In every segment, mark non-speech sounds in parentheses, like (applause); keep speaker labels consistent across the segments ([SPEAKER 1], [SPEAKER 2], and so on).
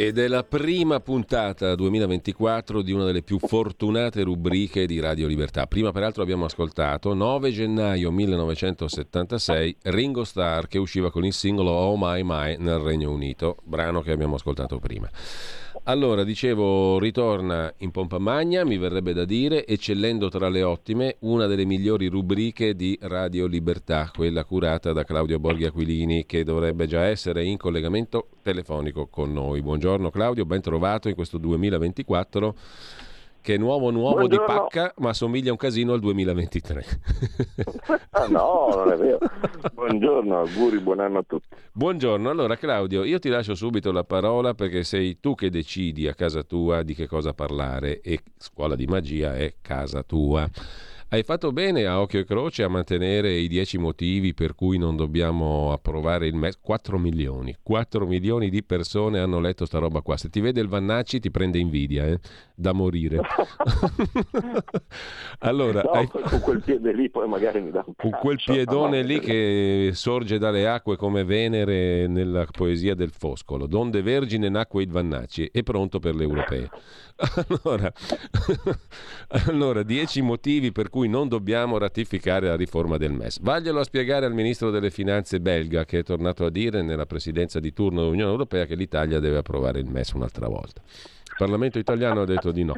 [SPEAKER 1] Ed è la prima puntata 2024 di una delle più fortunate rubriche di Radio Libertà. Prima peraltro abbiamo ascoltato 9 gennaio 1976 Ringo Starr che usciva con il singolo Oh My My nel Regno Unito, brano che abbiamo ascoltato prima. Allora, dicevo, ritorna in pompa magna, mi verrebbe da dire, eccellendo tra le ottime, una delle migliori rubriche di Radio Libertà, quella curata da Claudio Borghi Aquilini, che dovrebbe già essere in collegamento telefonico con noi. Buongiorno Claudio, ben trovato in questo 2024 che è nuovo nuovo Buongiorno. di pacca, ma somiglia un casino al 2023.
[SPEAKER 2] ah, no, non è vero. Buongiorno, auguri, buon anno a tutti.
[SPEAKER 1] Buongiorno, allora Claudio, io ti lascio subito la parola perché sei tu che decidi a casa tua di che cosa parlare e Scuola di Magia è casa tua. Hai fatto bene a occhio e croce a mantenere i dieci motivi per cui non dobbiamo approvare il MES. 4 milioni. 4 milioni di persone hanno letto sta roba qua. Se ti vede il Vannacci ti prende invidia, eh? da morire. (laughs)
[SPEAKER 2] allora, no, hai... con quel piede lì poi magari mi dà un
[SPEAKER 1] Con quel piedone (laughs) lì che sorge dalle acque come Venere nella poesia del Foscolo. Donde vergine nacque il Vannacci. È pronto per le europee. (laughs) Allora, allora, dieci motivi per cui non dobbiamo ratificare la riforma del MES. Vaglielo a spiegare al ministro delle finanze belga che è tornato a dire nella presidenza di turno dell'Unione Europea che l'Italia deve approvare il MES un'altra volta. Il Parlamento italiano ha detto di no.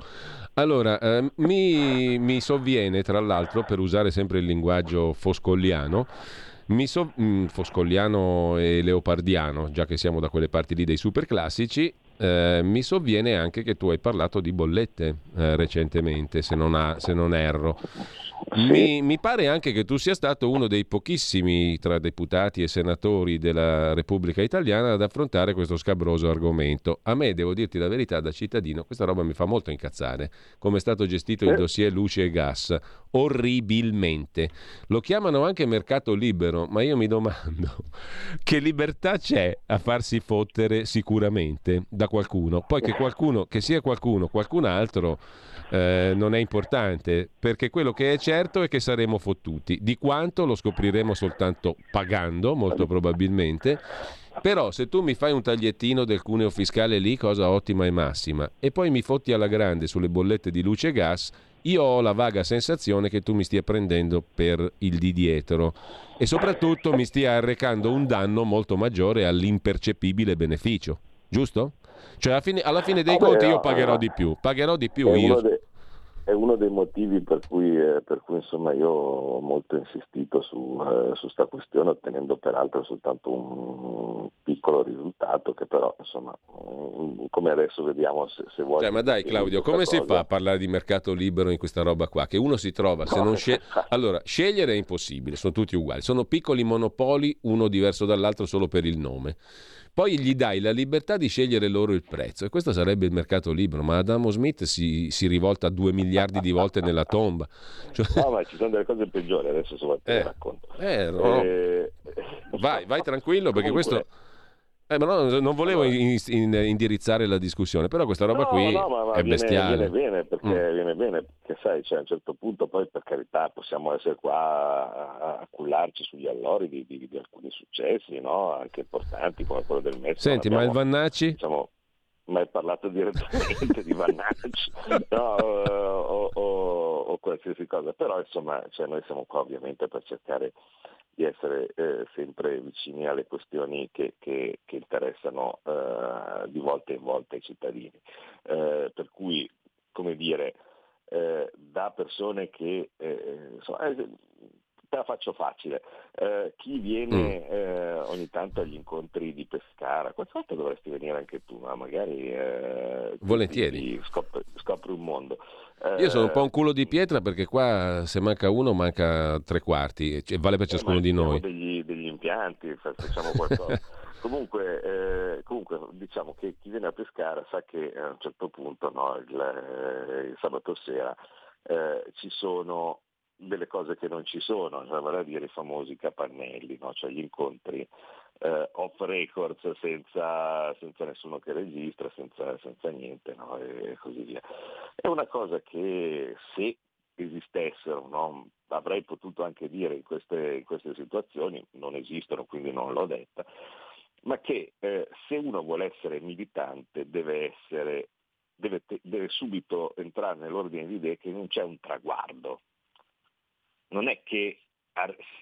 [SPEAKER 1] Allora, eh, mi, mi sovviene tra l'altro, per usare sempre il linguaggio foscolliano, mi so, mh, mm, foscolliano e leopardiano, già che siamo da quelle parti lì dei super classici, eh, mi sovviene anche che tu hai parlato di bollette eh, recentemente, se non, ha, se non erro. Mi, mi, pare anche che tu sia stato uno dei pochissimi tra deputati e senatori della Repubblica Italiana ad affrontare questo scabroso argomento. A me, devo dirti la verità, da cittadino, questa roba mi fa molto incazzare. Come è stato gestito il dossier luce e gas. Orribilmente. Lo chiamano anche mercato libero, ma io mi domando (laughs) che libertà c'è a farsi fottere sicuramente da qualcuno. Poi che qualcuno, che sia qualcuno, qualcun altro eh, non è importante, perché quello che è certo è che saremo fottuti. Di quanto lo scopriremo soltanto pagando, molto probabilmente. Però se tu mi fai un tagliettino del cuneo fiscale lì, cosa ottima e massima, e poi mi fotti alla grande sulle bollette di luce e gas, io ho la vaga sensazione che tu mi stia prendendo per il di dietro e soprattutto mi stia arrecando un danno molto maggiore all'impercepibile beneficio, giusto? Cioè alla fine, alla fine dei conti io pagherò di più, pagherò di più io.
[SPEAKER 2] È uno dei motivi per cui, eh, per cui insomma, io ho molto insistito su questa eh, questione, ottenendo peraltro soltanto un piccolo risultato che però insomma, mm, come adesso vediamo se, se vuoi...
[SPEAKER 1] Cioè, ma dai Claudio, come cosa... si fa a parlare di mercato libero in questa roba qua? Che uno si trova, se no, non sceglie... (laughs) Allora, scegliere è impossibile, sono tutti uguali, sono piccoli monopoli, uno diverso dall'altro solo per il nome. Poi gli dai la libertà di scegliere loro il prezzo e questo sarebbe il mercato libero, ma Adamo Smith si, si rivolta due miliardi di volte nella tomba.
[SPEAKER 2] Cioè... No, ma ci sono delle cose peggiori, adesso te eh, racconto.
[SPEAKER 1] Eh, no. eh... Vai, vai tranquillo perché Comunque... questo eh, ma no, non volevo in, in, indirizzare la discussione, però questa roba
[SPEAKER 2] no,
[SPEAKER 1] qui
[SPEAKER 2] no, ma, ma
[SPEAKER 1] è
[SPEAKER 2] viene,
[SPEAKER 1] bestiale.
[SPEAKER 2] Viene bene, perché, mm. viene bene perché sai, cioè, a un certo punto poi per carità possiamo essere qua a, cullarci sugli allori di, di, di alcuni successi, no? anche importanti come quello del Messi.
[SPEAKER 1] Senti, abbiamo, ma il Vannacci?
[SPEAKER 2] Diciamo, mai parlato direttamente di Vannacci no, o, o, o, qualsiasi cosa, però insomma cioè, noi siamo qua ovviamente per cercare di essere eh, sempre vicini alle questioni che, che, che interessano eh, di volta in volta i cittadini. Eh, per cui, come dire, eh, da persone che eh, insomma, eh, te la faccio facile. Eh, chi viene mm. eh, ogni tanto agli incontri di Pescara, qualche volta dovresti venire anche tu, ma magari eh,
[SPEAKER 1] volentieri
[SPEAKER 2] scopri, scopri, un mondo.
[SPEAKER 1] Io sono un po' un culo di pietra perché qua se manca uno manca tre quarti, cioè, vale per eh, ciascuno di noi.
[SPEAKER 2] Degli, degli impianti, facciamo qualcosa. (laughs) comunque, eh, comunque, diciamo che chi viene a Pescara sa che a un certo punto, no, il, eh, il, sabato sera, eh, ci sono delle cose che non ci sono, cioè vale a dire i famosi capannelli, no? cioè gli incontri eh, off records senza, senza, nessuno che registra, senza, senza niente no? e così via. È una cosa che se esistessero, no? avrei potuto anche dire in queste, in queste, situazioni, non esistono quindi non l'ho detta, ma che eh, se uno vuole essere militante deve, essere, deve, deve subito entrare nell'ordine di idee che non c'è un traguardo. Non è che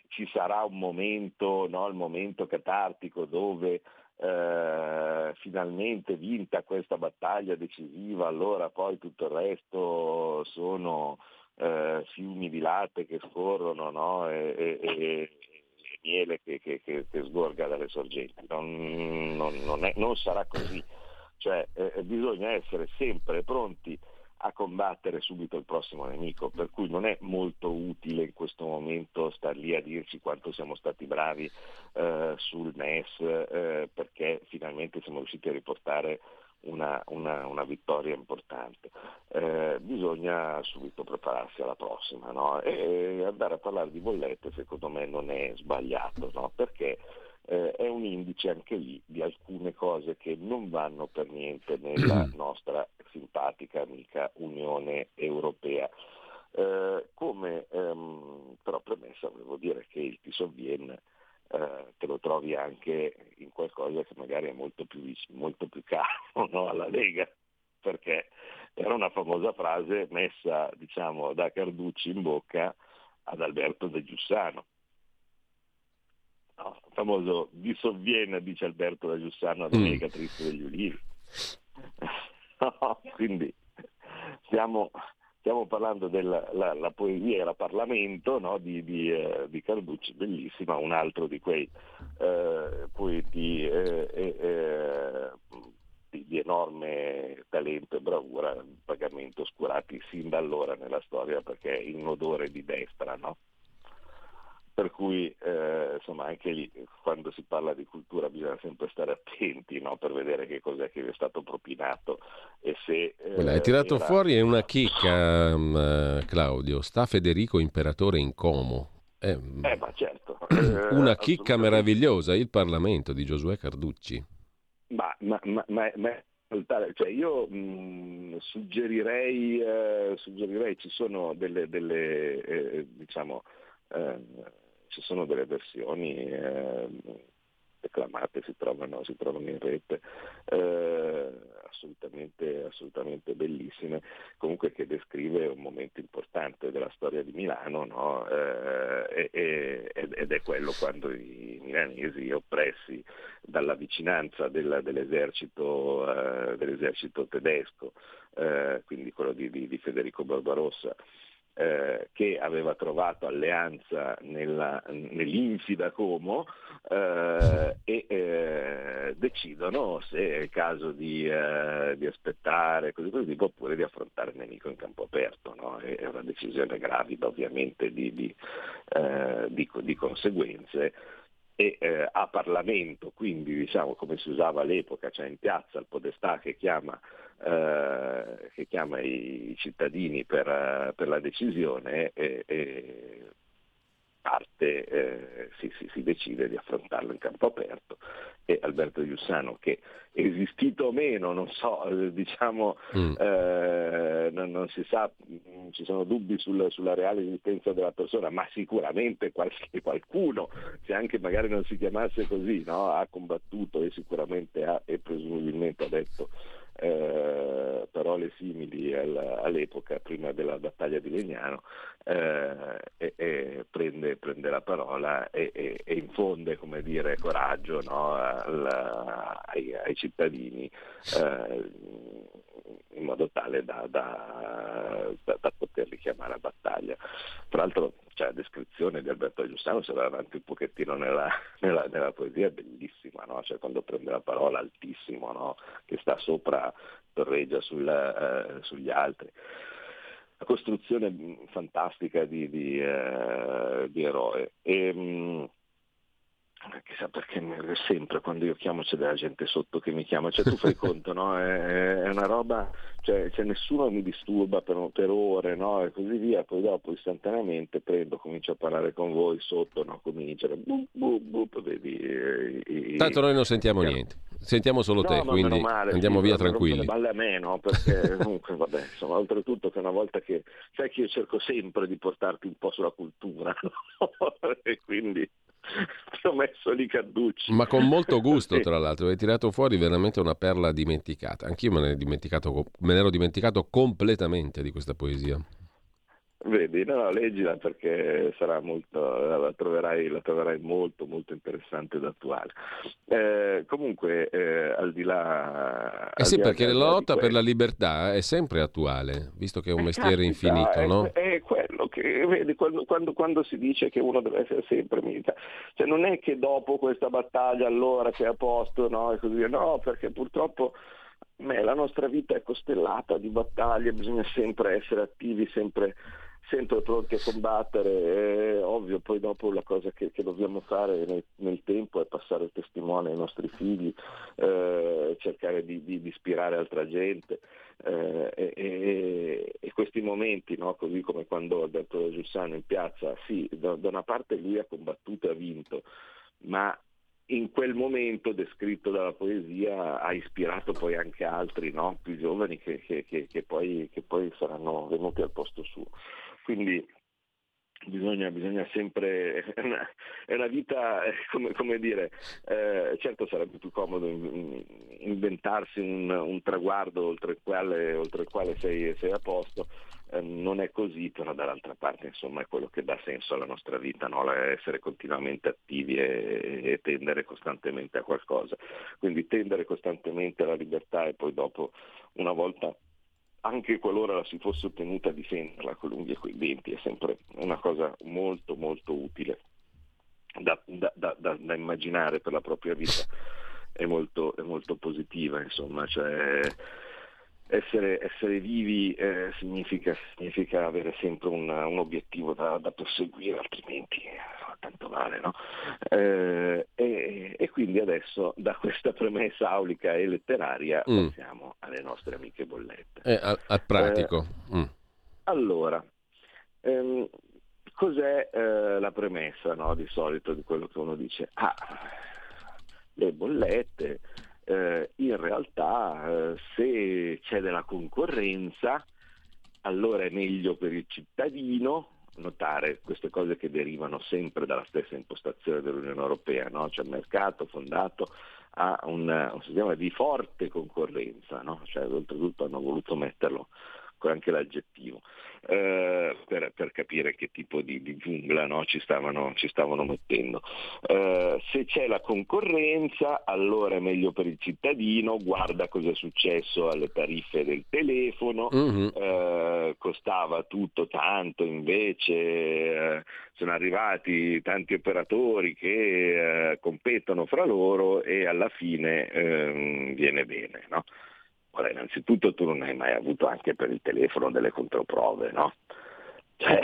[SPEAKER 2] ci sarà un momento, no, il momento catartico dove eh, finalmente vinta questa battaglia decisiva, allora poi tutto il resto sono eh, fiumi di latte che scorrono no, e, e, e, miele che, che, che, che, sgorga dalle sorgenti. Non, non, non, è, non sarà così. Cioè, eh, bisogna essere sempre pronti a combattere subito il prossimo nemico, per cui non è molto utile in questo momento star lì a dirci quanto siamo stati bravi eh, sul MES eh, perché finalmente siamo riusciti a riportare una, una, una vittoria importante. Eh, bisogna subito prepararsi alla prossima no? e andare a parlare di bollette secondo me non è sbagliato no? perché eh, è un indice anche lì di alcune cose che non vanno per niente nella nostra simpatica amica Unione Europea. Eh, come ehm, però premessa volevo dire che il Tisovien eh, te lo trovi anche in qualcosa che magari è molto più, molto più caro (laughs) no? alla Lega, perché era una famosa frase messa diciamo, da Carducci in bocca ad Alberto De Giussano. No, il famoso di sovviene, dice Alberto da Giussano, alla mm. Lega Triste degli Ulivi. (laughs) (laughs) quindi stiamo, stiamo parlando della poesia e la Parlamento no, di, di, eh, di, Carducci, bellissima, un altro di quei eh, poeti eh, eh di, di, enorme talento e bravura, vagamente oscurati sin da allora nella storia perché in odore di destra. No? Per cui eh, insomma anche lì quando si parla di cultura bisogna sempre stare attenti no? per vedere che cos'è che è stato propinato e se...
[SPEAKER 1] Eh, L'hai tirato era... fuori è una chicca um, Claudio, sta Federico Imperatore in Como.
[SPEAKER 2] Eh, eh ma certo. (clears throat)
[SPEAKER 1] una chicca meravigliosa, il Parlamento di Giosuè Carducci.
[SPEAKER 2] Ma, ma, ma, ma, ma cioè io mh, suggerirei, eh, suggerirei, ci sono delle, delle eh, diciamo, eh, ci sono delle versioni eh, declamate, si trovano, si trovano in rete, eh, assolutamente, assolutamente, bellissime, comunque che descrive un momento importante della storia di Milano no? eh, ed è quello quando i milanesi oppressi dalla vicinanza della, dell'esercito, eh, dell'esercito, tedesco, eh, quindi quello di, di, di Federico Barbarossa, eh, che aveva trovato alleanza nella, nell'Infida Como eh, e eh, decidono se è il caso di, eh, di aspettare così così oppure di affrontare il nemico in campo aperto. No? È una decisione gravida ovviamente di, di, eh, di conseguenze e eh, a Parlamento, quindi diciamo come si usava all'epoca, cioè in piazza il podestà che chiama, eh, che chiama i cittadini per, uh, per la decisione e, e parte eh, si, si, si, decide di affrontarlo in campo aperto e Alberto Giussano che esistito o meno, non so, eh, diciamo, mm. eh, non, non, si sa, mm, ci sono dubbi sul, sulla reale esistenza della persona, ma sicuramente qualche, qualcuno, se anche magari non si chiamasse così, no, ha combattuto e sicuramente ha e presumibilmente ha detto eh, parole simili al, all'epoca, prima della battaglia di Legnano, eh, e, e prende, prende, la parola e, e, e infonde dire, coraggio no, al, ai, ai, cittadini eh, in modo tale da, da, da, da, poterli chiamare a battaglia. Tra l'altro cioè, la descrizione di Alberto Giussano se va avanti un pochettino nella, nella, nella poesia è bellissima, no? cioè, quando prende la parola altissimo, no? che sta sopra, torreggia sul, eh, sugli altri una costruzione fantastica di, di, eh, di eroe. E, mh, mm, chissà perché sempre quando io chiamo c'è della gente sotto che mi chiama, cioè tu fai (laughs) conto, no? È, è una roba, cioè, cioè nessuno mi disturba per, per ore no? e così via, poi dopo istantaneamente prendo, comincio a parlare con voi sotto, no? cominciano, bup, bup, bup, vedi,
[SPEAKER 1] Tanto noi non sentiamo niente, sentiamo solo no, te, quindi male, andiamo sì, via tranquilli.
[SPEAKER 2] Balle a me, no? Perché (laughs) comunque, vabbè, insomma, oltretutto che una volta che, sai che io cerco sempre di portarti un po' sulla cultura, (laughs) e quindi ti ho messo lì Carducci.
[SPEAKER 1] Ma con molto gusto, tra l'altro, hai tirato fuori veramente una perla dimenticata. Anch'io me ne, me ne ero dimenticato completamente di questa poesia.
[SPEAKER 2] Vedi, no, no, leggila perché sarà molto, la, troverai, la troverai molto molto interessante ed attuale. Eh, comunque, eh, al di là...
[SPEAKER 1] Eh sì, perché la lotta per la libertà è sempre attuale, visto che è un mestiere capita, infinito,
[SPEAKER 2] è,
[SPEAKER 1] no?
[SPEAKER 2] È quello che, vedi, quando, quando, quando, si dice che uno deve essere sempre militare, cioè non è che dopo questa battaglia allora sei a posto, no, e così via, no, perché purtroppo... Beh, la nostra vita è costellata di battaglie, bisogna sempre essere attivi, sempre sempre pronti a combattere, è ovvio poi dopo la cosa che, che dobbiamo fare nel, nel, tempo è passare il testimone ai nostri figli, eh, cercare di, di, di, ispirare altra gente eh, e, e, e, questi momenti, no? così come quando ha detto Giussano in piazza, sì, da, da una parte lui ha combattuto e ha vinto, ma in quel momento descritto dalla poesia ha ispirato poi anche altri no? più giovani che, che, che, che, poi, poi saranno venuti al posto suo. Quindi Bisogna, bisogna, sempre, è una, è una vita, come, come dire, eh, certo sarebbe più comodo inventarsi un, un traguardo oltre il quale, oltre il quale sei, sei, a posto, eh, non è così, però dall'altra parte insomma è quello che dà senso alla nostra vita, no? essere continuamente attivi e, e, tendere costantemente a qualcosa. Quindi tendere costantemente alla libertà e poi dopo, una volta anche qualora la si fosse ottenuta difenderla con l'unghia e con i denti, è sempre una cosa molto molto utile da, da, da, da immaginare per la propria vita, è molto, è molto positiva, insomma, cioè, essere, essere, vivi eh, significa, significa, avere sempre un, un obiettivo da, perseguire, altrimenti tanto male, no? Eh, e, e, quindi adesso da questa premessa aulica e letteraria mm. passiamo alle nostre amiche bollette.
[SPEAKER 1] Eh, al, al, pratico.
[SPEAKER 2] Eh, mm. Allora, ehm, cos'è eh, la premessa no, di solito di quello che uno dice? Ah, le bollette, eh, in realtà eh, se c'è della concorrenza, allora è meglio per il cittadino, notare queste cose che derivano sempre dalla stessa impostazione dell'Unione Europea, no? cioè il mercato fondato a un, un sistema di forte concorrenza, no? cioè, oltretutto hanno voluto metterlo anche l'aggettivo, eh, per, per, capire che tipo di, di giungla no, ci, stavano, ci, stavano, mettendo. Eh, se c'è la concorrenza, allora è meglio per il cittadino, guarda cosa è successo alle tariffe del telefono, uh-huh. eh, costava tutto tanto, invece eh, sono arrivati tanti operatori che eh, competono fra loro e alla fine ehm, viene bene. No? Ora, innanzitutto tu non hai mai avuto anche per il telefono delle controprove, no? Cioè,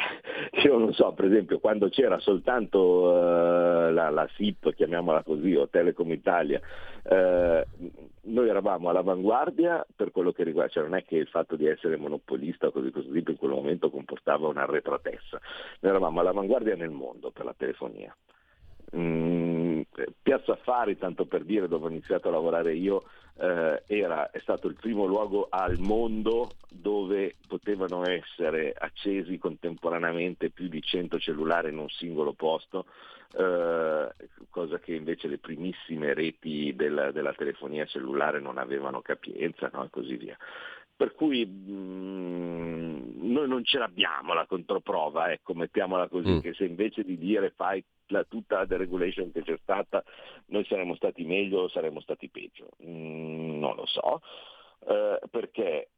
[SPEAKER 2] io non so, per esempio, quando c'era soltanto uh, la, la, SIP, chiamiamola così, o Telecom Italia, uh, noi eravamo all'avanguardia per quello che riguarda, cioè non è che il fatto di essere monopolista o così così in quel momento comportava un'arretratezza, noi eravamo all'avanguardia nel mondo per la telefonia. Mm, Piazza Affari, tanto per dire, dove ho iniziato a lavorare io, eh, era, è stato il primo luogo al mondo dove potevano essere accesi contemporaneamente più di 100 cellulari in un singolo posto, eh, cosa che invece le primissime reti della, della telefonia cellulare non avevano capienza no? e così via. Per cui mh, mm, noi non ce l'abbiamo la controprova, ecco, mettiamola così, mm. che se invece di dire fai la, tutta la deregulation che c'è stata, noi saremmo stati meglio o saremmo stati peggio? Mm, non lo so, eh, perché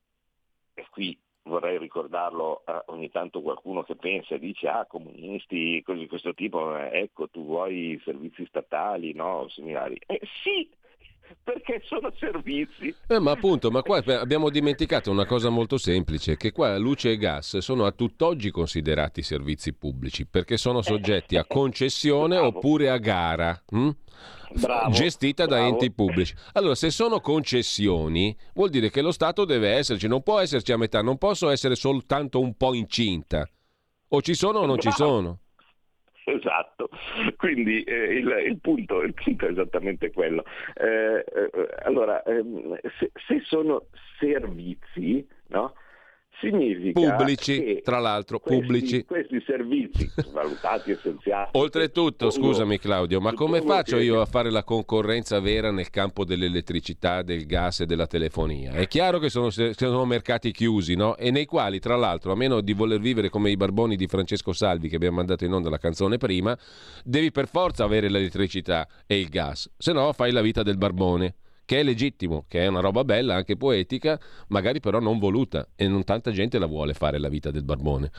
[SPEAKER 2] e qui vorrei ricordarlo a ogni tanto qualcuno che pensa e dice ah comunisti, cose di questo tipo, ecco tu vuoi servizi statali, no, similari. Eh, sì, perché sono servizi.
[SPEAKER 1] Eh, ma appunto, ma qua abbiamo dimenticato una cosa molto semplice, che qua luce e gas sono a tutt'oggi considerati servizi pubblici, perché sono soggetti a concessione oppure a gara. Hm? Bravo, gestita bravo. da enti pubblici. Allora, se sono concessioni, vuol dire che lo Stato deve esserci, non può esserci a metà, non posso essere soltanto un po' incinta. O ci sono o non bravo. ci sono. (laughs)
[SPEAKER 2] Esatto, quindi eh, il, il, punto, il, punto, è esattamente quello. Eh, eh, allora, ehm, se, se, sono servizi, no? Significa
[SPEAKER 1] pubblici, tra l'altro,
[SPEAKER 2] questi,
[SPEAKER 1] pubblici.
[SPEAKER 2] Questi servizi (laughs) valutati essenziali.
[SPEAKER 1] Oltretutto, scusami Claudio, ma come faccio io a fare la concorrenza vera nel campo dell'elettricità, del gas e della telefonia? È chiaro che sono, sono mercati chiusi, no? E nei quali, tra l'altro, a meno di voler vivere come i barboni di Francesco Salvi che abbiamo mandato in onda la canzone prima, devi per forza avere l'elettricità e il gas, se no fai la vita del barbone che è legittimo, che è una roba bella, anche poetica, magari però non voluta e non tanta gente la vuole fare la vita del barbone.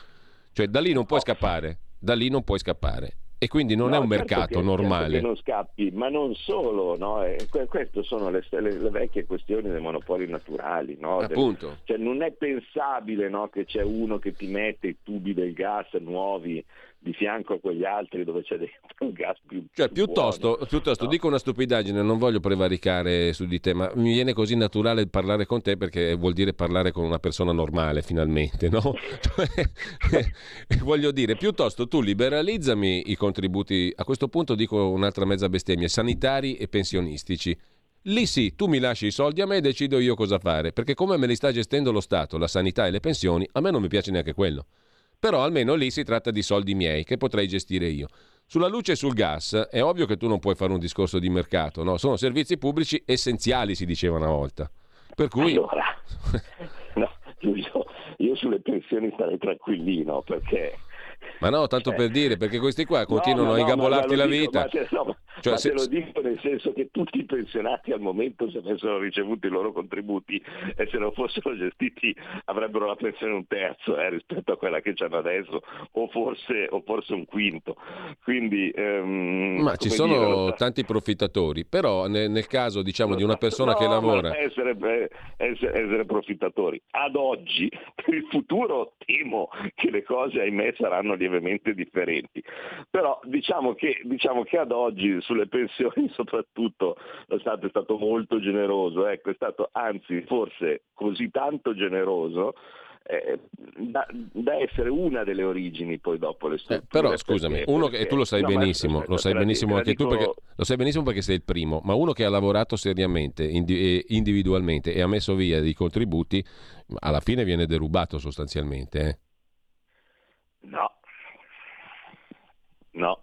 [SPEAKER 1] Cioè da lì non puoi scappare, da lì non puoi scappare. E quindi non no, è un certo mercato
[SPEAKER 2] che,
[SPEAKER 1] normale.
[SPEAKER 2] Certo non scappi, ma non solo, no? eh, queste sono le, le, le, vecchie questioni dei monopoli naturali. No?
[SPEAKER 1] Appunto.
[SPEAKER 2] Cioè, non è pensabile no, che c'è uno che ti mette i tubi del gas nuovi di fianco a quegli altri dove c'è dentro un gas più
[SPEAKER 1] cioè più piuttosto, buono, piuttosto no? dico una stupidaggine non voglio prevaricare su di te ma mi viene così naturale parlare con te perché vuol dire parlare con una persona normale finalmente no? (laughs) Cioè, (laughs) voglio dire piuttosto tu liberalizzami i contributi a questo punto dico un'altra mezza bestemmia sanitari e pensionistici Lì sì, tu mi lasci i soldi a me e decido io cosa fare, perché come me li sta gestendo lo Stato, la sanità e le pensioni, a me non mi piace neanche quello. Però almeno lì si tratta di soldi miei che potrei gestire io. Sulla luce e sul gas è ovvio che tu non puoi fare un discorso di mercato, no? sono servizi pubblici essenziali, si diceva una volta. Per cui...
[SPEAKER 2] Allora, (laughs) no, Giulio, io sulle pensioni starei tranquillino perché
[SPEAKER 1] ma no, tanto per dire, perché questi qua continuano no, a ingabolarti la
[SPEAKER 2] dico,
[SPEAKER 1] vita.
[SPEAKER 2] Ma, te, no, cioè, ma se... te lo dico nel senso che tutti i pensionati al momento se avessero ricevuto i loro contributi e se non fossero gestiti avrebbero la pensione un terzo eh, rispetto a quella che hanno adesso o forse, o forse un quinto. Quindi,
[SPEAKER 1] ehm, ma ci sono dire, tanti profittatori, però nel, nel caso diciamo, di una persona
[SPEAKER 2] no,
[SPEAKER 1] che lavora...
[SPEAKER 2] Essere, essere, essere profittatori. Ad oggi, per il futuro temo che le cose ahimè saranno lievemente differenti. Però diciamo che, diciamo che ad oggi sulle pensioni (laughs) soprattutto lo Stato è stato molto generoso, ecco, è stato anzi forse così tanto generoso eh, da, da, essere una delle origini poi dopo le strutture.
[SPEAKER 1] Eh, però scusami, perché, uno che, e tu lo sai no, benissimo, lo sai benissimo anche dico... tu perché, lo sai benissimo perché sei il primo, ma uno che ha lavorato seriamente, individualmente e ha messo via dei contributi, alla fine viene derubato sostanzialmente. Eh?
[SPEAKER 2] No, no,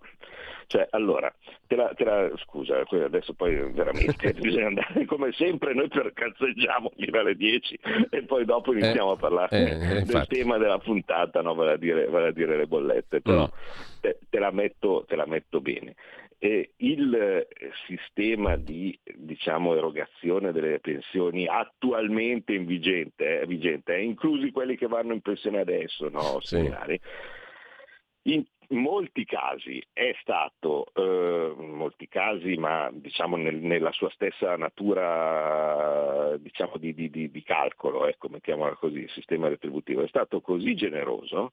[SPEAKER 2] cioè, allora, te la, te la, scusa, adesso poi veramente (laughs) bisogna andare come sempre, noi per cazzeggiamo fino alle 10 e poi dopo eh, iniziamo eh, a parlare eh, del tema della puntata, no? vale, a dire, vale, a dire, le bollette, però no. te, te, la metto, te la metto bene. E il sistema di diciamo, erogazione delle pensioni attualmente vigente, eh, vigente, inclusi quelli che vanno in pensione adesso, no, sì. in in molti casi è stato, eh, molti casi, ma diciamo nel, nella sua stessa natura diciamo, di, di, di, calcolo, ecco, mettiamola così, il sistema retributivo, è stato così generoso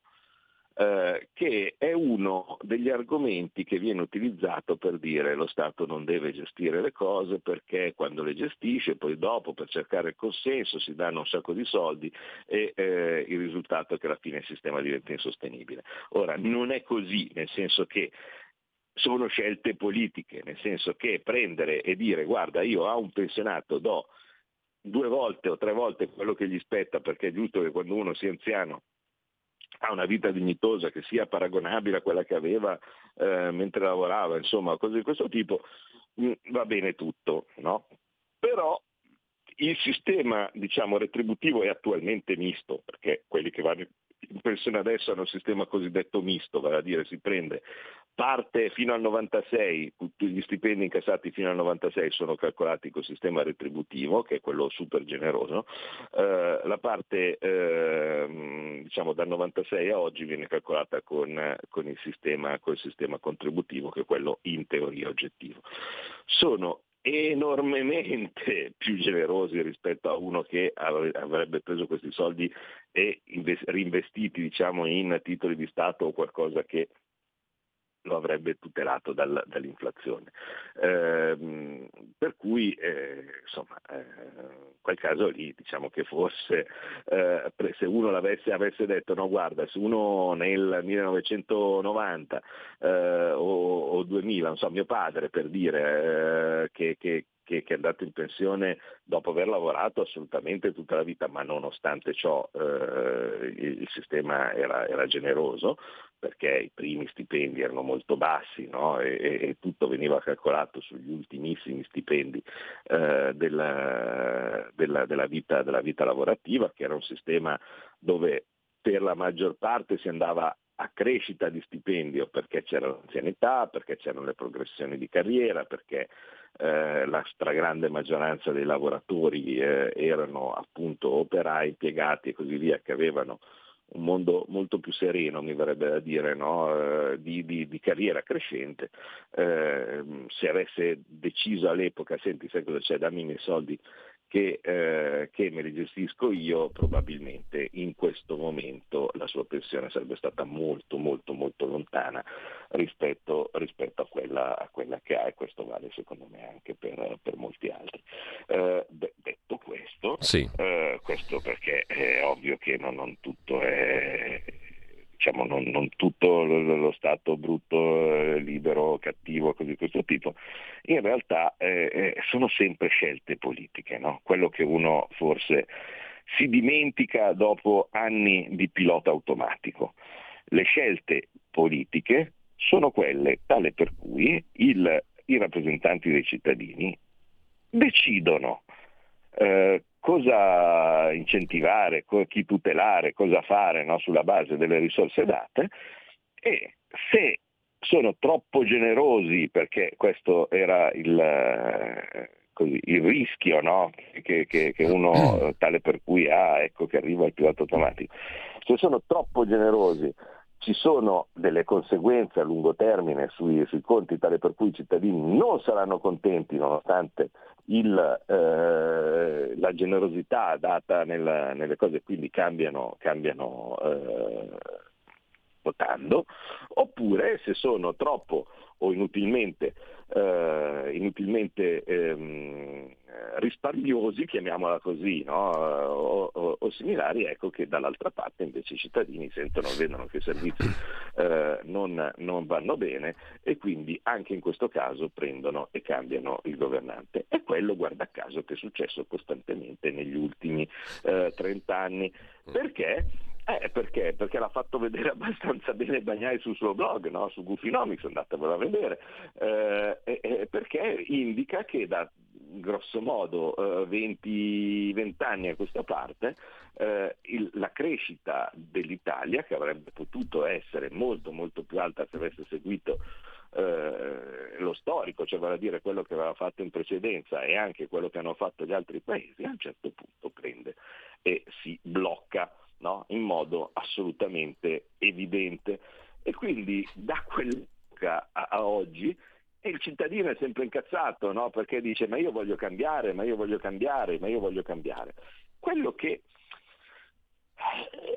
[SPEAKER 2] eh, che è uno degli argomenti che viene utilizzato per dire lo Stato non deve gestire le cose perché quando le gestisce poi dopo per cercare il consenso si danno un sacco di soldi e eh, il risultato è che alla fine il sistema diventa insostenibile. Ora non è così, nel senso che sono scelte politiche, nel senso che prendere e dire guarda io a un pensionato do due volte o tre volte quello che gli spetta perché è giusto che quando uno sia anziano ha una vita dignitosa che sia paragonabile a quella che aveva eh, mentre lavorava, insomma, cose di questo tipo, mh, mm, va bene tutto, no? Però il sistema diciamo, retributivo è attualmente misto, perché quelli che vanno in pensione adesso hanno un sistema cosiddetto misto, vale a dire si prende parte fino al 96, tutti gli stipendi incassati fino al 96 sono calcolati col sistema retributivo, che è quello super generoso, eh, la parte eh, diciamo dal 96 a oggi viene calcolata con, con, il sistema, con il sistema contributivo, che è quello in teoria oggettivo. Sono enormemente (laughs) più generosi rispetto a uno che avrebbe preso questi soldi e reinvestiti diciamo, in titoli di Stato o qualcosa che lo avrebbe tutelato dal, dall'inflazione. Eh, per cui eh, insomma, eh, in quel caso lì diciamo che forse eh, se uno l'avesse avesse detto no guarda se uno nel 1990 eh, o, o, 2000, non so, mio padre per dire eh, che, che che, che, è andato in pensione dopo aver lavorato assolutamente tutta la vita, ma nonostante ciò eh, il, il, sistema era, era, generoso perché i primi stipendi erano molto bassi no? e, e, tutto veniva calcolato sugli ultimissimi stipendi eh, della, della, della, vita, della vita lavorativa, che era un sistema dove per la maggior parte si andava crescita di stipendio perché c'era l'anzianità, perché c'erano le progressioni di carriera, perché eh, la stragrande maggioranza dei lavoratori eh, erano appunto operai, impiegati e così via che avevano un mondo molto più sereno, mi verrebbe da dire, no? eh, di, di, di, carriera crescente. Eh, se avesse deciso all'epoca, senti, sai cosa c'è, dammi i miei soldi che, eh, che, me li gestisco io, probabilmente in questo momento la sua pensione sarebbe stata molto molto molto lontana rispetto, rispetto a, quella, a, quella, che ha e questo vale secondo me anche per, per molti altri. Eh, detto questo, sì. eh, questo perché è ovvio che non, non tutto è diciamo, non, non, tutto lo, Stato brutto, eh, libero, cattivo, così di questo tipo, in realtà eh, eh, sono sempre scelte politiche, no? quello che uno forse si dimentica dopo anni di pilota automatico. Le scelte politiche sono quelle tale per cui il, i rappresentanti dei cittadini decidono eh, cosa incentivare, chi tutelare, cosa fare no, sulla base delle risorse date. E se sono troppo generosi, perché questo era il, così, il rischio no, che, che, che, uno tale per cui ha, ecco che arriva il pilota automatico, se sono troppo generosi ci sono delle conseguenze a lungo termine sui, sui, conti tale per cui i cittadini non saranno contenti nonostante il, eh, la generosità data nel, nelle cose, quindi cambiano, cambiano eh, votando, oppure se sono troppo o inutilmente, eh, inutilmente ehm, risparmiosi, chiamiamola così, no? o, o, o, similari, ecco che dall'altra parte invece i cittadini sentono, vedono che i servizi (clears throat) eh, non, non, vanno bene e quindi anche in questo caso prendono e cambiano il governante. È quello, guarda caso, che è successo costantemente negli ultimi eh, 30 anni. Perché? Eh, perché? Perché l'ha fatto vedere (laughs) abbastanza bene Bagnai sul suo blog, no? su Goofinomics, andatevelo a vedere, eh, eh, perché indica che da grosso modo 20, eh, 20 anni a questa parte eh, il, la crescita dell'Italia, che avrebbe potuto essere molto molto più alta se avesse seguito eh, lo storico, cioè vale a dire quello che aveva fatto in precedenza e anche quello che hanno fatto gli altri paesi, a un certo punto prende e si blocca no? in modo assolutamente evidente. E quindi da quell'epoca a, a oggi il cittadino è sempre incazzato, no? perché dice ma io voglio cambiare, ma io voglio cambiare, ma io voglio cambiare. Quello che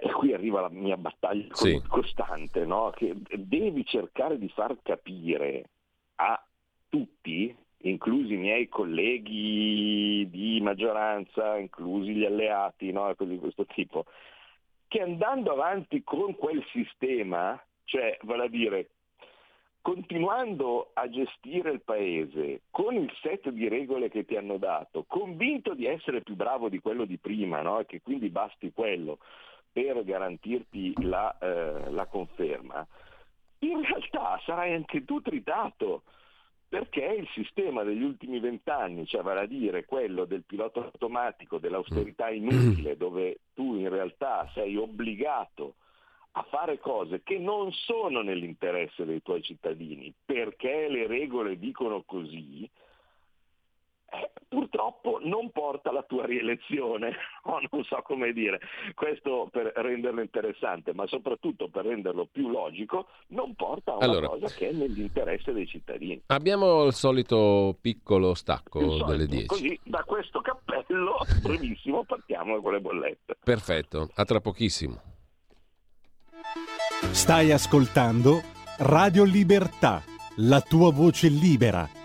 [SPEAKER 2] e qui arriva la mia battaglia sì. costante, no? che devi cercare di far capire a tutti, inclusi i miei colleghi di maggioranza, inclusi gli alleati, no? di questo tipo, che andando avanti con quel sistema, cioè vale a dire continuando a gestire il paese con il set di regole che ti hanno dato, convinto di essere più bravo di quello di prima no? e che quindi basti quello per garantirti la, eh, la conferma, in realtà sarai anche tu tritato perché il sistema degli ultimi vent'anni, cioè vale a dire quello del pilota automatico, dell'austerità mm. inutile, dove tu in realtà sei obbligato a fare cose che non sono nell'interesse dei tuoi cittadini, perché le regole dicono così, purtroppo non porta alla tua rielezione, (laughs) oh, non so come dire, questo per renderlo interessante, ma soprattutto per renderlo più logico, non porta a una
[SPEAKER 1] allora,
[SPEAKER 2] cosa che è nell'interesse dei cittadini.
[SPEAKER 1] Abbiamo il solito piccolo stacco
[SPEAKER 2] solito,
[SPEAKER 1] delle 10.
[SPEAKER 2] Così da questo cappello, (laughs) brevissimo, partiamo con le bollette.
[SPEAKER 1] Perfetto, a tra pochissimo.
[SPEAKER 3] Stai ascoltando Radio Libertà, la tua voce libera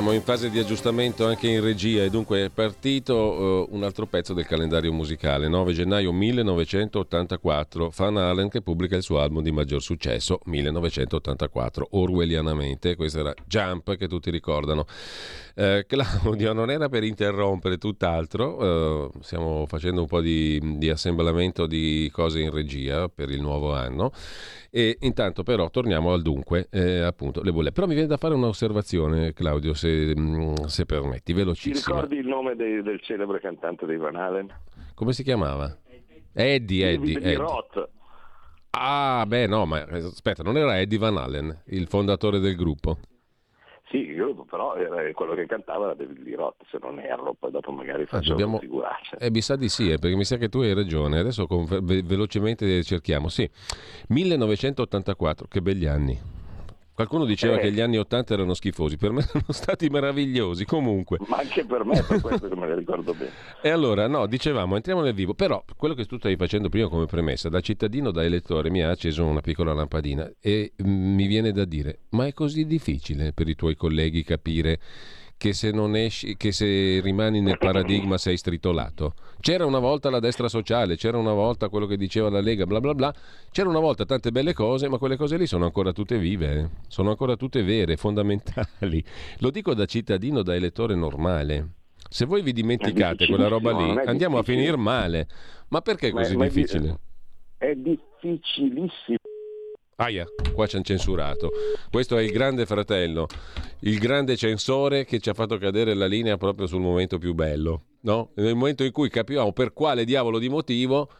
[SPEAKER 1] Siamo in fase di aggiustamento anche in regia e dunque è partito uh, un altro pezzo del calendario musicale. 9 gennaio 1984, Van Halen che pubblica il suo album di maggior successo, 1984, orwellianamente. Questo era Jump che tutti ricordano. Uh, Claudio, (laughs) non era per interrompere tutt'altro, uh, stiamo facendo un po' di, di assemblamento di cose in regia per il nuovo anno. E intanto però torniamo al dunque, eh, appunto, le bolle. Però mi viene da fare un'osservazione, Claudio, se, mm, se permetti, velocissimo.
[SPEAKER 2] Ti ricordi il nome dei, del celebre cantante dei Van Halen?
[SPEAKER 1] Come si chiamava? Eddie, Eddie. Eddie.
[SPEAKER 2] Roth.
[SPEAKER 1] Ah, beh, no, ma aspetta, non era Eddie Van Halen, il fondatore del gruppo?
[SPEAKER 2] Sì, io però era quello che cantava era David Lee Roth, se non erro, poi dopo magari faccio ah, dobbiamo... figuraccia.
[SPEAKER 1] Eh, mi sa di sì, eh, perché mi sa che tu hai ragione. Adesso con... ve- velocemente cerchiamo. Sì, 1984, che begli anni. Qualcuno diceva eh. che gli anni 80 erano schifosi, per me (laughs) sono stati meravigliosi comunque.
[SPEAKER 2] Ma anche per me, per questo che me ne ricordo bene.
[SPEAKER 1] E allora, no, dicevamo, entriamo nel vivo, però quello che tu stavi facendo prima come premessa, da cittadino, da elettore, mi ha acceso una piccola lampadina e mm, mi viene da dire, ma è così difficile per i tuoi colleghi capire che se, esci, che se rimani nel paradigma sei stritolato. C'era una volta la destra sociale, c'era una volta quello che diceva la Lega, bla bla bla, c'era una volta tante belle cose, ma quelle cose lì sono ancora tutte vive, eh. sono ancora tutte vere, (laughs) fondamentali. Lo dico da cittadino, da elettore normale. Se voi vi dimenticate quella roba lì, andiamo a finire male. Ma perché è così ma, difficile?
[SPEAKER 2] È difficilissimo
[SPEAKER 1] Aia, qua ci hanno censurato. Questo è il grande fratello, il grande censore che ci ha fatto cadere la linea proprio sul momento più bello. No? Nel momento in cui capiamo per quale diavolo di motivo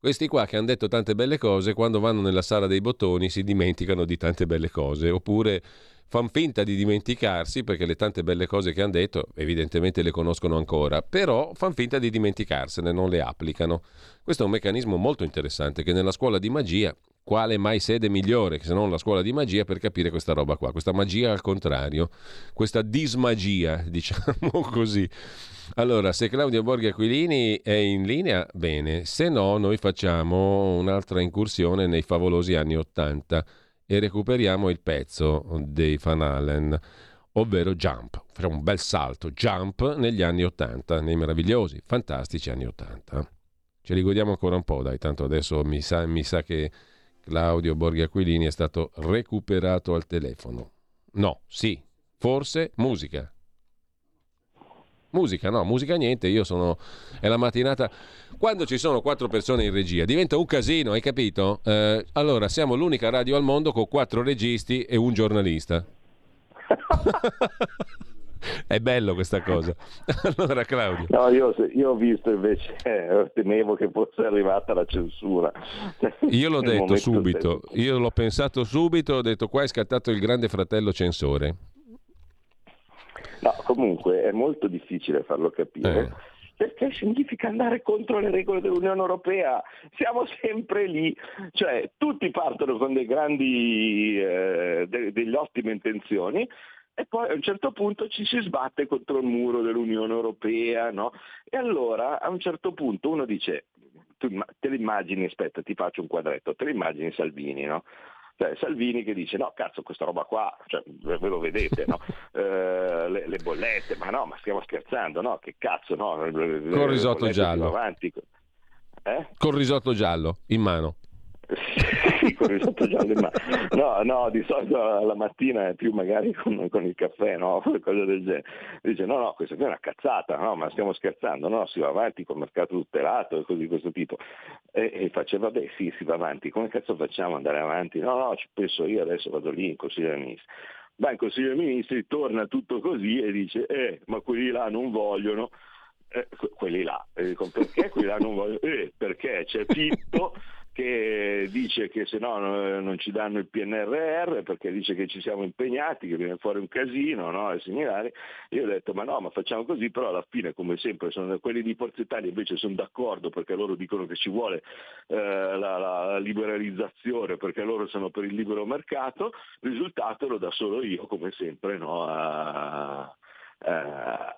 [SPEAKER 1] questi qua che hanno detto tante belle cose, quando vanno nella sala dei bottoni si dimenticano di tante belle cose, oppure fanno finta di dimenticarsi perché le tante belle cose che hanno detto evidentemente le conoscono ancora, però fanno finta di dimenticarsene, non le applicano. Questo è un meccanismo molto interessante che nella scuola di magia quale mai sede migliore se non la scuola di magia per capire questa roba qua, questa magia al contrario, questa dismagia, (laughs) diciamo così. Allora, se Claudio Borghi Aquilini è in linea, bene, se no noi facciamo un'altra incursione nei favolosi anni Ottanta e recuperiamo il pezzo dei Van Halen, ovvero Jump. Facciamo un bel salto, Jump negli anni Ottanta, nei meravigliosi, fantastici anni Ottanta. Ce li godiamo ancora un po', dai, tanto adesso mi sa, mi sa che Claudio Borghi Aquilini è stato recuperato al telefono. No, sì, forse musica. Musica, no, musica niente, io sono... è la mattinata... Quando ci sono quattro persone in regia diventa un casino, hai capito? Eh, allora, siamo l'unica radio al mondo con quattro registi e un giornalista. (laughs) È bello questa cosa. (laughs) allora Claudio.
[SPEAKER 2] No, io, io ho visto invece, eh, (laughs) temevo che fosse arrivata la censura.
[SPEAKER 1] Io l'ho detto subito, io l'ho pensato subito, ho detto qua è scattato il grande fratello censore.
[SPEAKER 2] No, comunque è molto difficile farlo capire. Eh perché significa andare contro le regole dell'Unione Europea. Siamo sempre lì, cioè tutti partono con dei grandi, eh, de- delle ottime intenzioni e poi a un certo punto ci si sbatte contro il muro dell'Unione Europea, no? E allora a un certo punto uno dice, tu te l'immagini, aspetta ti faccio un quadretto, te l'immagini Salvini, no? Cioè, Salvini che dice no cazzo questa roba qua, cioè, ve lo vedete, no? (laughs) eh, le, le, bollette, ma no, ma stiamo scherzando, no? Che cazzo no?
[SPEAKER 1] Con risotto giallo. Eh? Con risotto giallo in mano
[SPEAKER 2] sì, con il sottogiallo in mano. No, no, di solito la mattina è più magari con, con il caffè, no? (laughs) Cose del genere. Dice no, no, questa è una cazzata, no, ma stiamo scherzando, no, si va avanti col mercato tutelato e cose di questo tipo. E, e faceva, vabbè sì, si va avanti, come cazzo facciamo andare avanti? No, no, ci penso io, adesso vado lì in Consiglio dei Ministri. Va in Consiglio dei Ministri, torna tutto così e dice, eh, ma quelli là non vogliono. Eh, quelli là, e dico, perché quelli là non vogliono? Eh, perché c'è Fitto che dice che se no non ci danno il PNRR perché dice che ci siamo impegnati, che viene fuori un casino no? e similari. Io ho detto ma no, ma facciamo così, però alla fine come sempre sono quelli di Forza Italia invece sono d'accordo perché loro dicono che ci vuole eh, la, la, liberalizzazione perché loro sono per il libero mercato, risultato lo dà solo io come sempre no? a, a,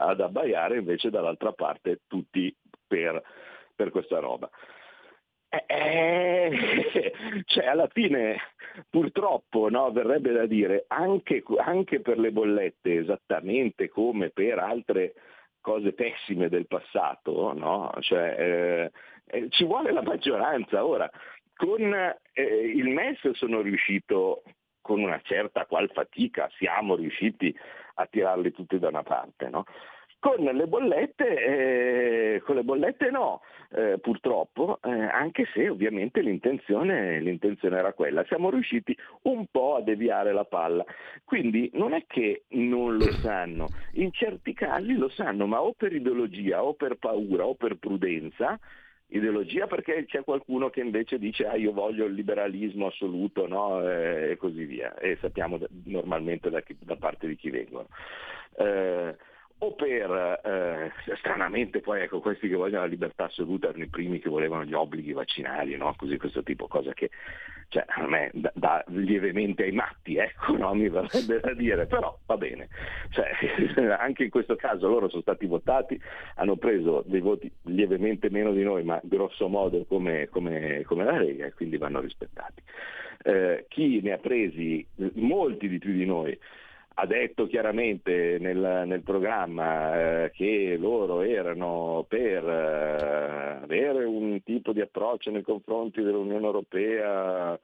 [SPEAKER 2] ad abbaiare invece dall'altra parte tutti per, per questa roba. Eh, (laughs) cioè alla fine purtroppo no, verrebbe da dire anche, anche, per le bollette esattamente come per altre cose pessime del passato, no? cioè, eh, eh, ci vuole la maggioranza. Ora, con eh, il MES sono riuscito con una certa qual fatica, siamo riusciti a tirarli tutti da una parte. No? Con le bollette, eh, con le bollette no, eh, purtroppo, eh, anche se ovviamente l'intenzione, l'intenzione, era quella. Siamo riusciti un po' a deviare la palla. Quindi non è che non lo sanno, in certi casi lo sanno, ma o per ideologia o per paura o per prudenza, ideologia perché c'è qualcuno che invece dice ah, io voglio il liberalismo assoluto no? eh, e così via e sappiamo normalmente da, chi, da parte di chi vengono. Eh, o per, eh, stranamente poi ecco, questi che vogliono la libertà assoluta erano i primi che volevano gli obblighi vaccinali, no? così questo tipo, cosa che cioè, a me dà, lievemente ai matti, ecco, no? mi verrebbe da dire, però va bene, cioè, (laughs) anche in questo caso loro sono stati votati, hanno preso dei voti lievemente meno di noi, ma grosso modo come, come, come la Lega e quindi vanno rispettati. Eh, chi ne ha presi molti di più di noi, ha detto chiaramente nel, nel programma eh, che loro erano per eh, avere un tipo di approccio nei confronti dell'Unione Europea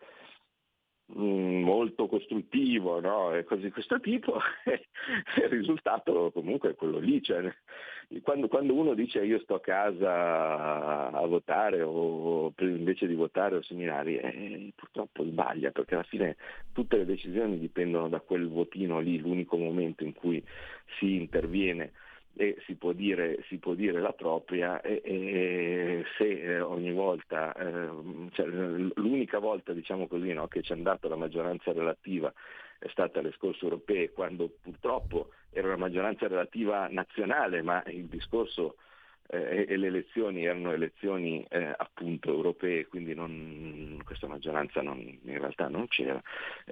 [SPEAKER 2] molto costruttivo no? e cose di questo tipo, (laughs) il risultato comunque è quello lì. Cioè, quando, quando, uno dice io sto a casa a votare o invece di votare o seminari, eh, purtroppo sbaglia perché alla fine tutte le decisioni dipendono da quel votino lì, l'unico momento in cui si interviene e si può dire, si può dire la propria e, e se eh, ogni volta, eh, cioè, l'unica volta diciamo così, no, che ci è andata la maggioranza relativa è stata alle scorse europee quando purtroppo era una maggioranza relativa nazionale ma il discorso eh, e le elezioni erano elezioni eh, appunto europee, quindi non, questa maggioranza non, in realtà non c'era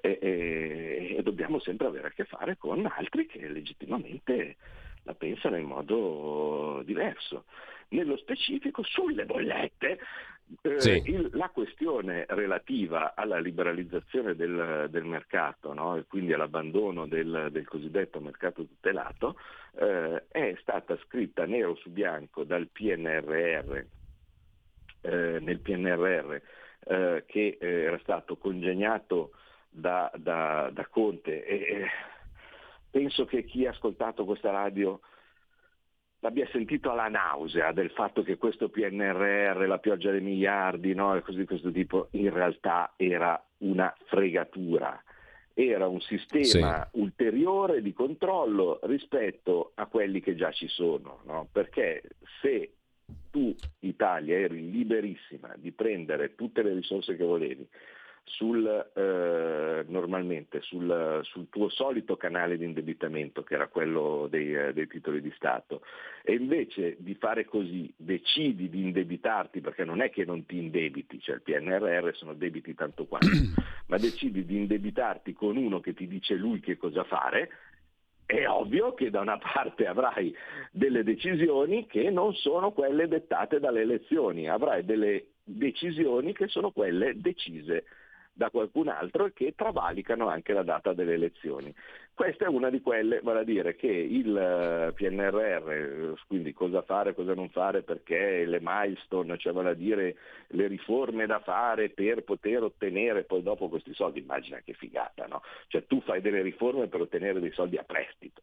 [SPEAKER 2] e, e, e dobbiamo sempre avere a che fare con altri che legittimamente la pensano in modo diverso. Nello specifico sulle bollette, eh, sì. il, la questione relativa alla liberalizzazione del, del mercato no? e quindi all'abbandono del, del cosiddetto mercato tutelato eh, è stata scritta nero su bianco dal PNRR, eh, nel PNRR eh, che eh, era stato congegnato da, da, da Conte e penso che chi ha ascoltato questa radio l'abbia sentito alla nausea del fatto che questo PNRR, la pioggia dei miliardi no, e cose di questo tipo, in realtà era una fregatura. era un sistema sì. ulteriore di controllo rispetto a quelli che già ci sono, no? perché se tu Italia eri liberissima di prendere tutte le risorse che volevi, sul, eh, normalmente sul, sul, tuo solito canale di indebitamento, che era quello dei, eh, dei, titoli di Stato, e invece di fare così decidi di indebitarti, perché non è che non ti indebiti, cioè il PNRR sono debiti tanto quanto, (clears throat) ma decidi di indebitarti con uno che ti dice lui che cosa fare, è ovvio che da una parte avrai delle decisioni che non sono quelle dettate dalle elezioni, avrai delle decisioni che sono quelle decise da qualcun altro e che travalicano anche la data delle elezioni. Questa è una di quelle, vale a dire che il eh, PNRR, quindi cosa fare, cosa non fare, perché le milestone, cioè vale a dire le riforme da fare per poter ottenere poi dopo questi soldi, immagina che figata, no? Cioè tu fai delle riforme per ottenere dei soldi a prestito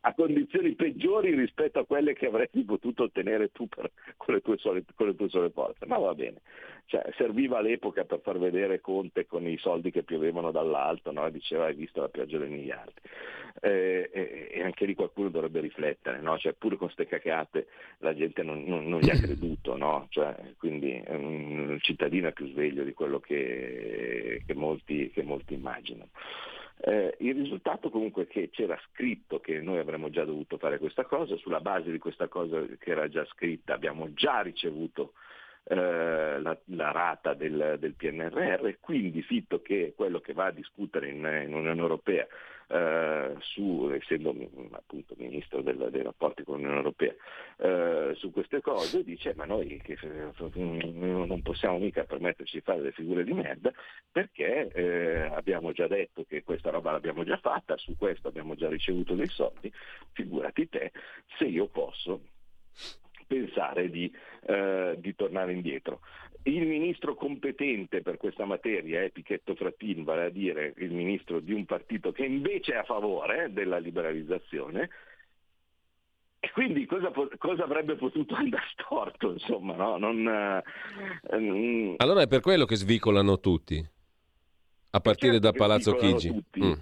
[SPEAKER 2] a condizioni peggiori rispetto a quelle che avresti potuto ottenere tu per, con, le tue sole, con le tue sole forze. Ma va bene, cioè, serviva all'epoca per far vedere Conte con i soldi che piovevano dall'alto, no? diceva hai visto la pioggia dei miliardi. Eh, e, e, anche lì qualcuno dovrebbe riflettere, no? cioè, pure con queste cacate la gente non, non, non gli ha creduto, no? cioè, quindi um, il cittadino è più sveglio di quello che, che, molti, che molti immaginano. Eh, il risultato comunque è che c'era scritto che noi avremmo già dovuto fare questa cosa, sulla base di questa cosa che era già scritta abbiamo già ricevuto eh, la, la, rata del, del, PNRR, quindi Fitto che quello che va a discutere in, in Unione Europea, eh, su, essendo appunto ministro del, dei rapporti con l'Unione Europea, su queste cose, dice ma noi che, non possiamo mica permetterci di fare delle figure di merda perché eh, abbiamo già detto che questa roba l'abbiamo già fatta, su questo abbiamo già ricevuto dei soldi, figurati te se io posso pensare di, eh, di tornare indietro. Il ministro competente per questa materia è Pichetto Frattin, vale a dire il ministro di un partito che invece è a favore della liberalizzazione, e quindi cosa, cosa, avrebbe potuto (laughs) andare storto, insomma, no? Non,
[SPEAKER 1] eh, allora è per quello che svicolano tutti, a partire certo da Palazzo Chigi. Mm.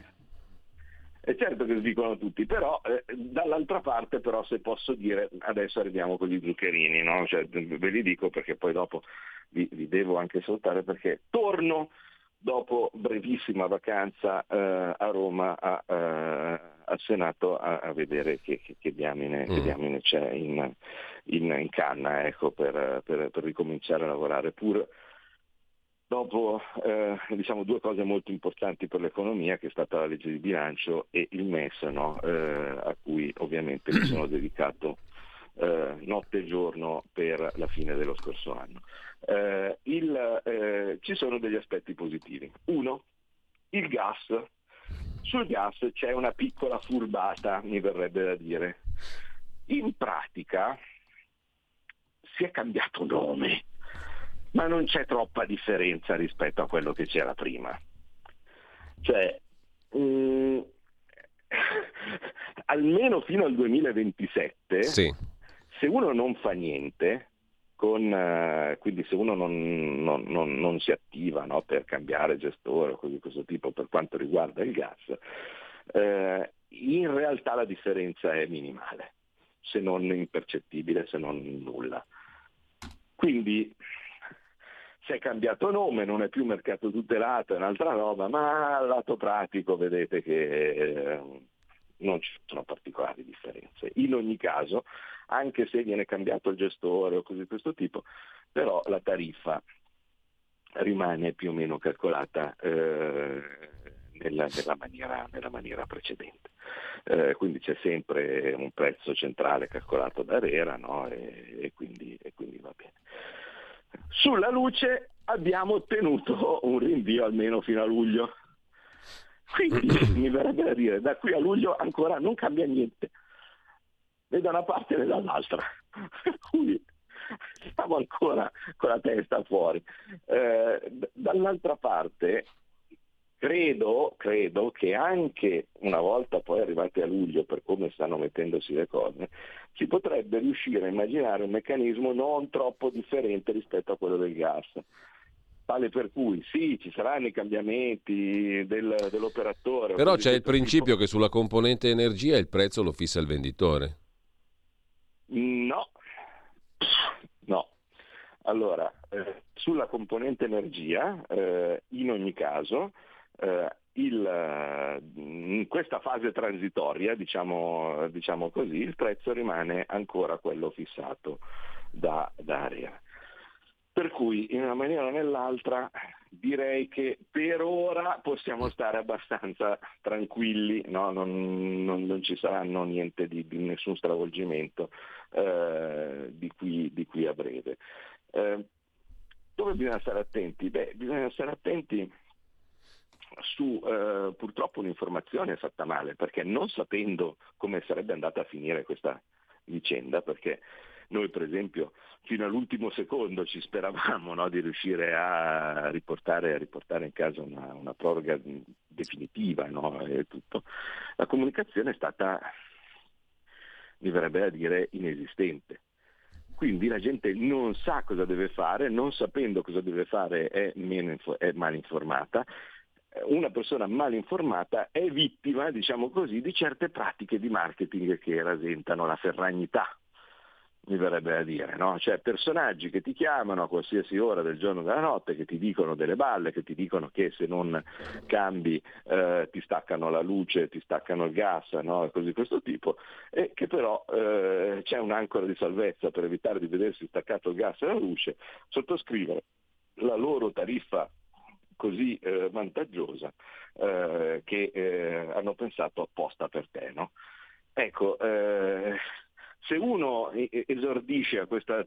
[SPEAKER 2] È certo che dicono tutti, però eh, dall'altra parte però se posso dire, adesso arriviamo con gli zuccherini, no? cioè, ve li dico perché poi dopo vi, vi devo anche salutare perché torno dopo brevissima vacanza eh, a Roma a, eh, al Senato a, a vedere che, che, che, diamine, mm. che, diamine, c'è in, in, in canna ecco, per, per, per ricominciare a lavorare pur Dopo eh, diciamo due cose molto importanti per l'economia, che è stata la legge di bilancio e il MES, no? eh, a cui ovviamente mi sono (clears throat) dedicato eh, notte e giorno per la fine dello scorso anno. Eh, il, eh, ci sono degli aspetti positivi. Uno, il gas. Sul gas c'è una piccola furbata, mi verrebbe da dire. In pratica si è cambiato nome ma non c'è troppa differenza rispetto a quello che c'era prima. Cioè, mm, (laughs) almeno fino al 2027, sì. se uno non fa niente, con, uh, quindi se uno non, non, non, non si attiva no, per cambiare gestore o cose di questo tipo per quanto riguarda il gas, eh, in realtà la differenza è minimale, se non impercettibile, se non nulla. Quindi si è cambiato nome, non è più mercato tutelato, è un'altra roba, ma al lato pratico vedete che eh, non ci sono particolari differenze. In ogni caso, anche se viene cambiato il gestore o cose di questo tipo, però la tariffa rimane più o meno calcolata eh, nella, nella, maniera, nella, maniera, precedente. Eh, quindi c'è sempre un prezzo centrale calcolato da Rera no? e, e, quindi, e quindi va bene. Sulla luce abbiamo ottenuto un rinvio almeno fino a luglio. Quindi (coughs) mi verrebbe da dire, da qui a luglio ancora non cambia niente, né da una parte né dall'altra. Per cui siamo ancora con la testa fuori. Eh, dall'altra parte Credo, credo, che anche una volta poi arrivati a luglio, per come stanno mettendosi le cose, si potrebbe riuscire a immaginare un meccanismo non troppo differente rispetto a quello del gas. Tale per cui sì, ci saranno i cambiamenti del, dell'operatore.
[SPEAKER 1] Però c'è il principio tipo... che sulla componente energia il prezzo lo fissa il venditore.
[SPEAKER 2] No, no. Allora, eh, sulla componente energia, eh, in ogni caso, eh, il, in questa fase transitoria, diciamo, diciamo, così, il prezzo rimane ancora quello fissato da, da Area. Per cui in una maniera o nell'altra direi che per ora possiamo stare abbastanza tranquilli, no? non, non, non, ci saranno niente di, di nessun stravolgimento eh, di, qui, di, qui, a breve. Eh, dove bisogna stare attenti? Beh, bisogna stare attenti su eh, purtroppo un'informazione fatta male, perché non sapendo come sarebbe andata a finire questa vicenda, perché noi per esempio fino all'ultimo secondo ci speravamo no, di riuscire a riportare, a riportare, in casa una, una proroga definitiva no. La comunicazione è stata, mi verrebbe a dire, inesistente. Quindi la gente non sa cosa deve fare, non sapendo cosa deve fare è, meno, è mal informata una persona mal informata è vittima, diciamo così, di certe pratiche di marketing che rasentano la ferragnità, mi verrebbe da dire, no? Cioè personaggi che ti chiamano a qualsiasi ora del giorno e della notte, che ti dicono delle balle, che ti dicono che se non cambi eh, ti staccano la luce, ti staccano il gas, no? E cose di questo tipo, e che però eh, c'è un'ancora di salvezza per evitare di vedersi staccato il gas e la luce, sottoscrivere la loro tariffa così eh, vantaggiosa eh, che eh, hanno pensato apposta per te. No? Ecco, eh, se uno esordisce questa,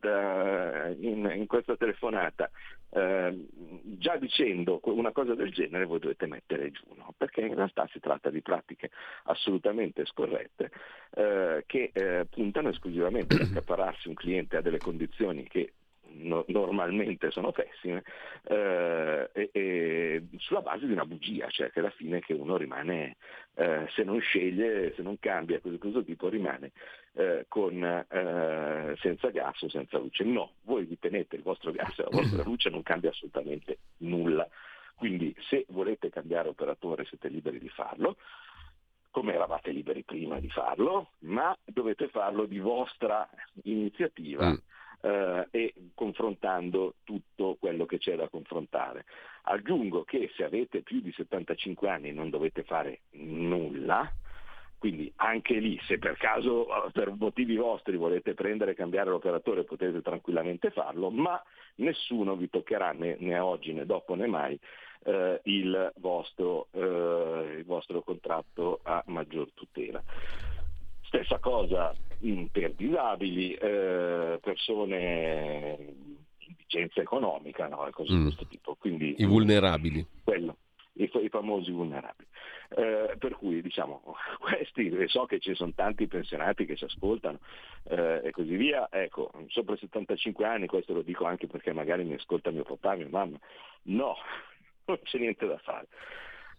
[SPEAKER 2] in, in, questa telefonata eh, già dicendo una cosa del genere, voi dovete mettere giù, no? perché in realtà si tratta di pratiche assolutamente scorrette eh, che eh, puntano esclusivamente ad accapararsi un cliente a delle condizioni che no, normalmente sono pessime, eh, e, e sulla base di una bugia, cioè che alla fine che uno rimane, eh, se non sceglie, se non cambia, così questo tipo rimane eh, con, eh, senza gas o senza luce. No, voi vi tenete il vostro gas e la vostra (laughs) luce non cambia assolutamente nulla. Quindi se volete cambiare operatore siete liberi di farlo, come eravate liberi prima di farlo, ma dovete farlo di vostra iniziativa. Mm eh, e confrontando tutto quello che c'è da confrontare. Aggiungo che se avete più di 75 anni non dovete fare nulla, quindi anche lì, se per caso eh, per motivi vostri volete prendere e cambiare l'operatore potete tranquillamente farlo, ma nessuno vi toccherà né, né oggi né dopo né mai eh, il, vostro, eh, il vostro contratto a maggior tutela. Stessa cosa per disabili, eh, persone in vigenza economica no? e cose mm. di questo tipo. Quindi,
[SPEAKER 1] I vulnerabili.
[SPEAKER 2] Quello, i, i famosi vulnerabili. Eh, per cui diciamo, (laughs) questi, e so che ci sono tanti pensionati che ci ascoltano eh, e così via, ecco, sopra 75 anni, questo lo dico anche perché magari mi ascolta mio papà, mia mamma, no, (laughs) non c'è niente da fare.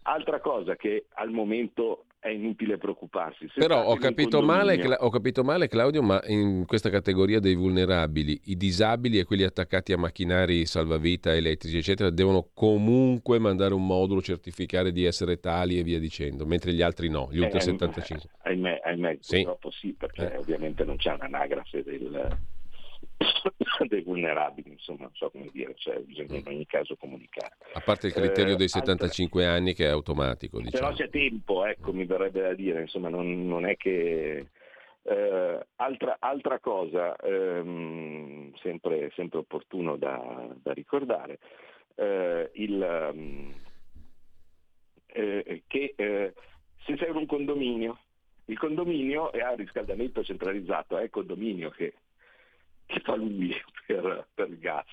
[SPEAKER 2] Altra cosa che al momento è inutile preoccuparsi.
[SPEAKER 1] Se Però ho capito, male, ho capito, male, Claudio, ma in questa categoria dei vulnerabili, i disabili e quelli attaccati a macchinari salvavita, elettrici, eccetera, devono comunque mandare un modulo, certificare di essere tali e via dicendo, mentre gli altri no, gli ultra eh, 75.
[SPEAKER 2] Ahimè, ahimè sì. purtroppo sì, perché eh. ovviamente non c'è un'anagrafe del, (laughs) dei vulnerabili, insomma, non so come dire, cioè bisogna in ogni caso comunicare.
[SPEAKER 1] A parte il criterio eh, dei 75 altre... anni che è automatico. Diciamo.
[SPEAKER 2] Però c'è tempo, ecco, mi verrebbe da dire, insomma, non, non è che... Eh, altra, altra, cosa, ehm, sempre, sempre, opportuno da, da ricordare, eh, il, um, che eh, se sei in un condominio, il condominio è a riscaldamento centralizzato, è il condominio che che fa lui per, per il gas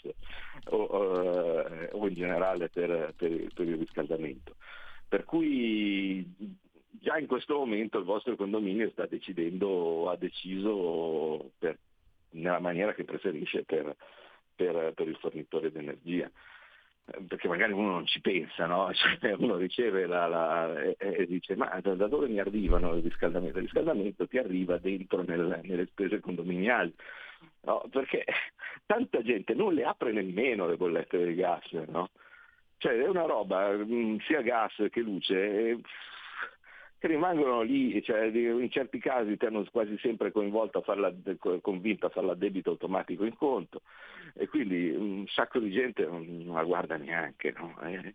[SPEAKER 2] o, o, in generale per, per, per, il riscaldamento. Per cui già in questo momento il vostro condominio sta decidendo, ha deciso per, nella maniera che preferisce per, il fornitore di energia perché magari uno non ci pensa, no? (laughs) cioè, uno riceve la, la, e, e, dice ma da, dove mi arrivano il riscaldamento? Il riscaldamento ti arriva dentro nel, nelle spese condominiali, no? perché (laughs) tanta gente non le apre nemmeno le bollette del gas, no? Cioè è una roba, mm, sia gas che luce, (laughs) che rimangono lì, cioè, in certi casi ti hanno quasi sempre coinvolto a farla, convinto a farla a debito automatico in conto e quindi un sacco di gente non la guarda neanche. No? Eh,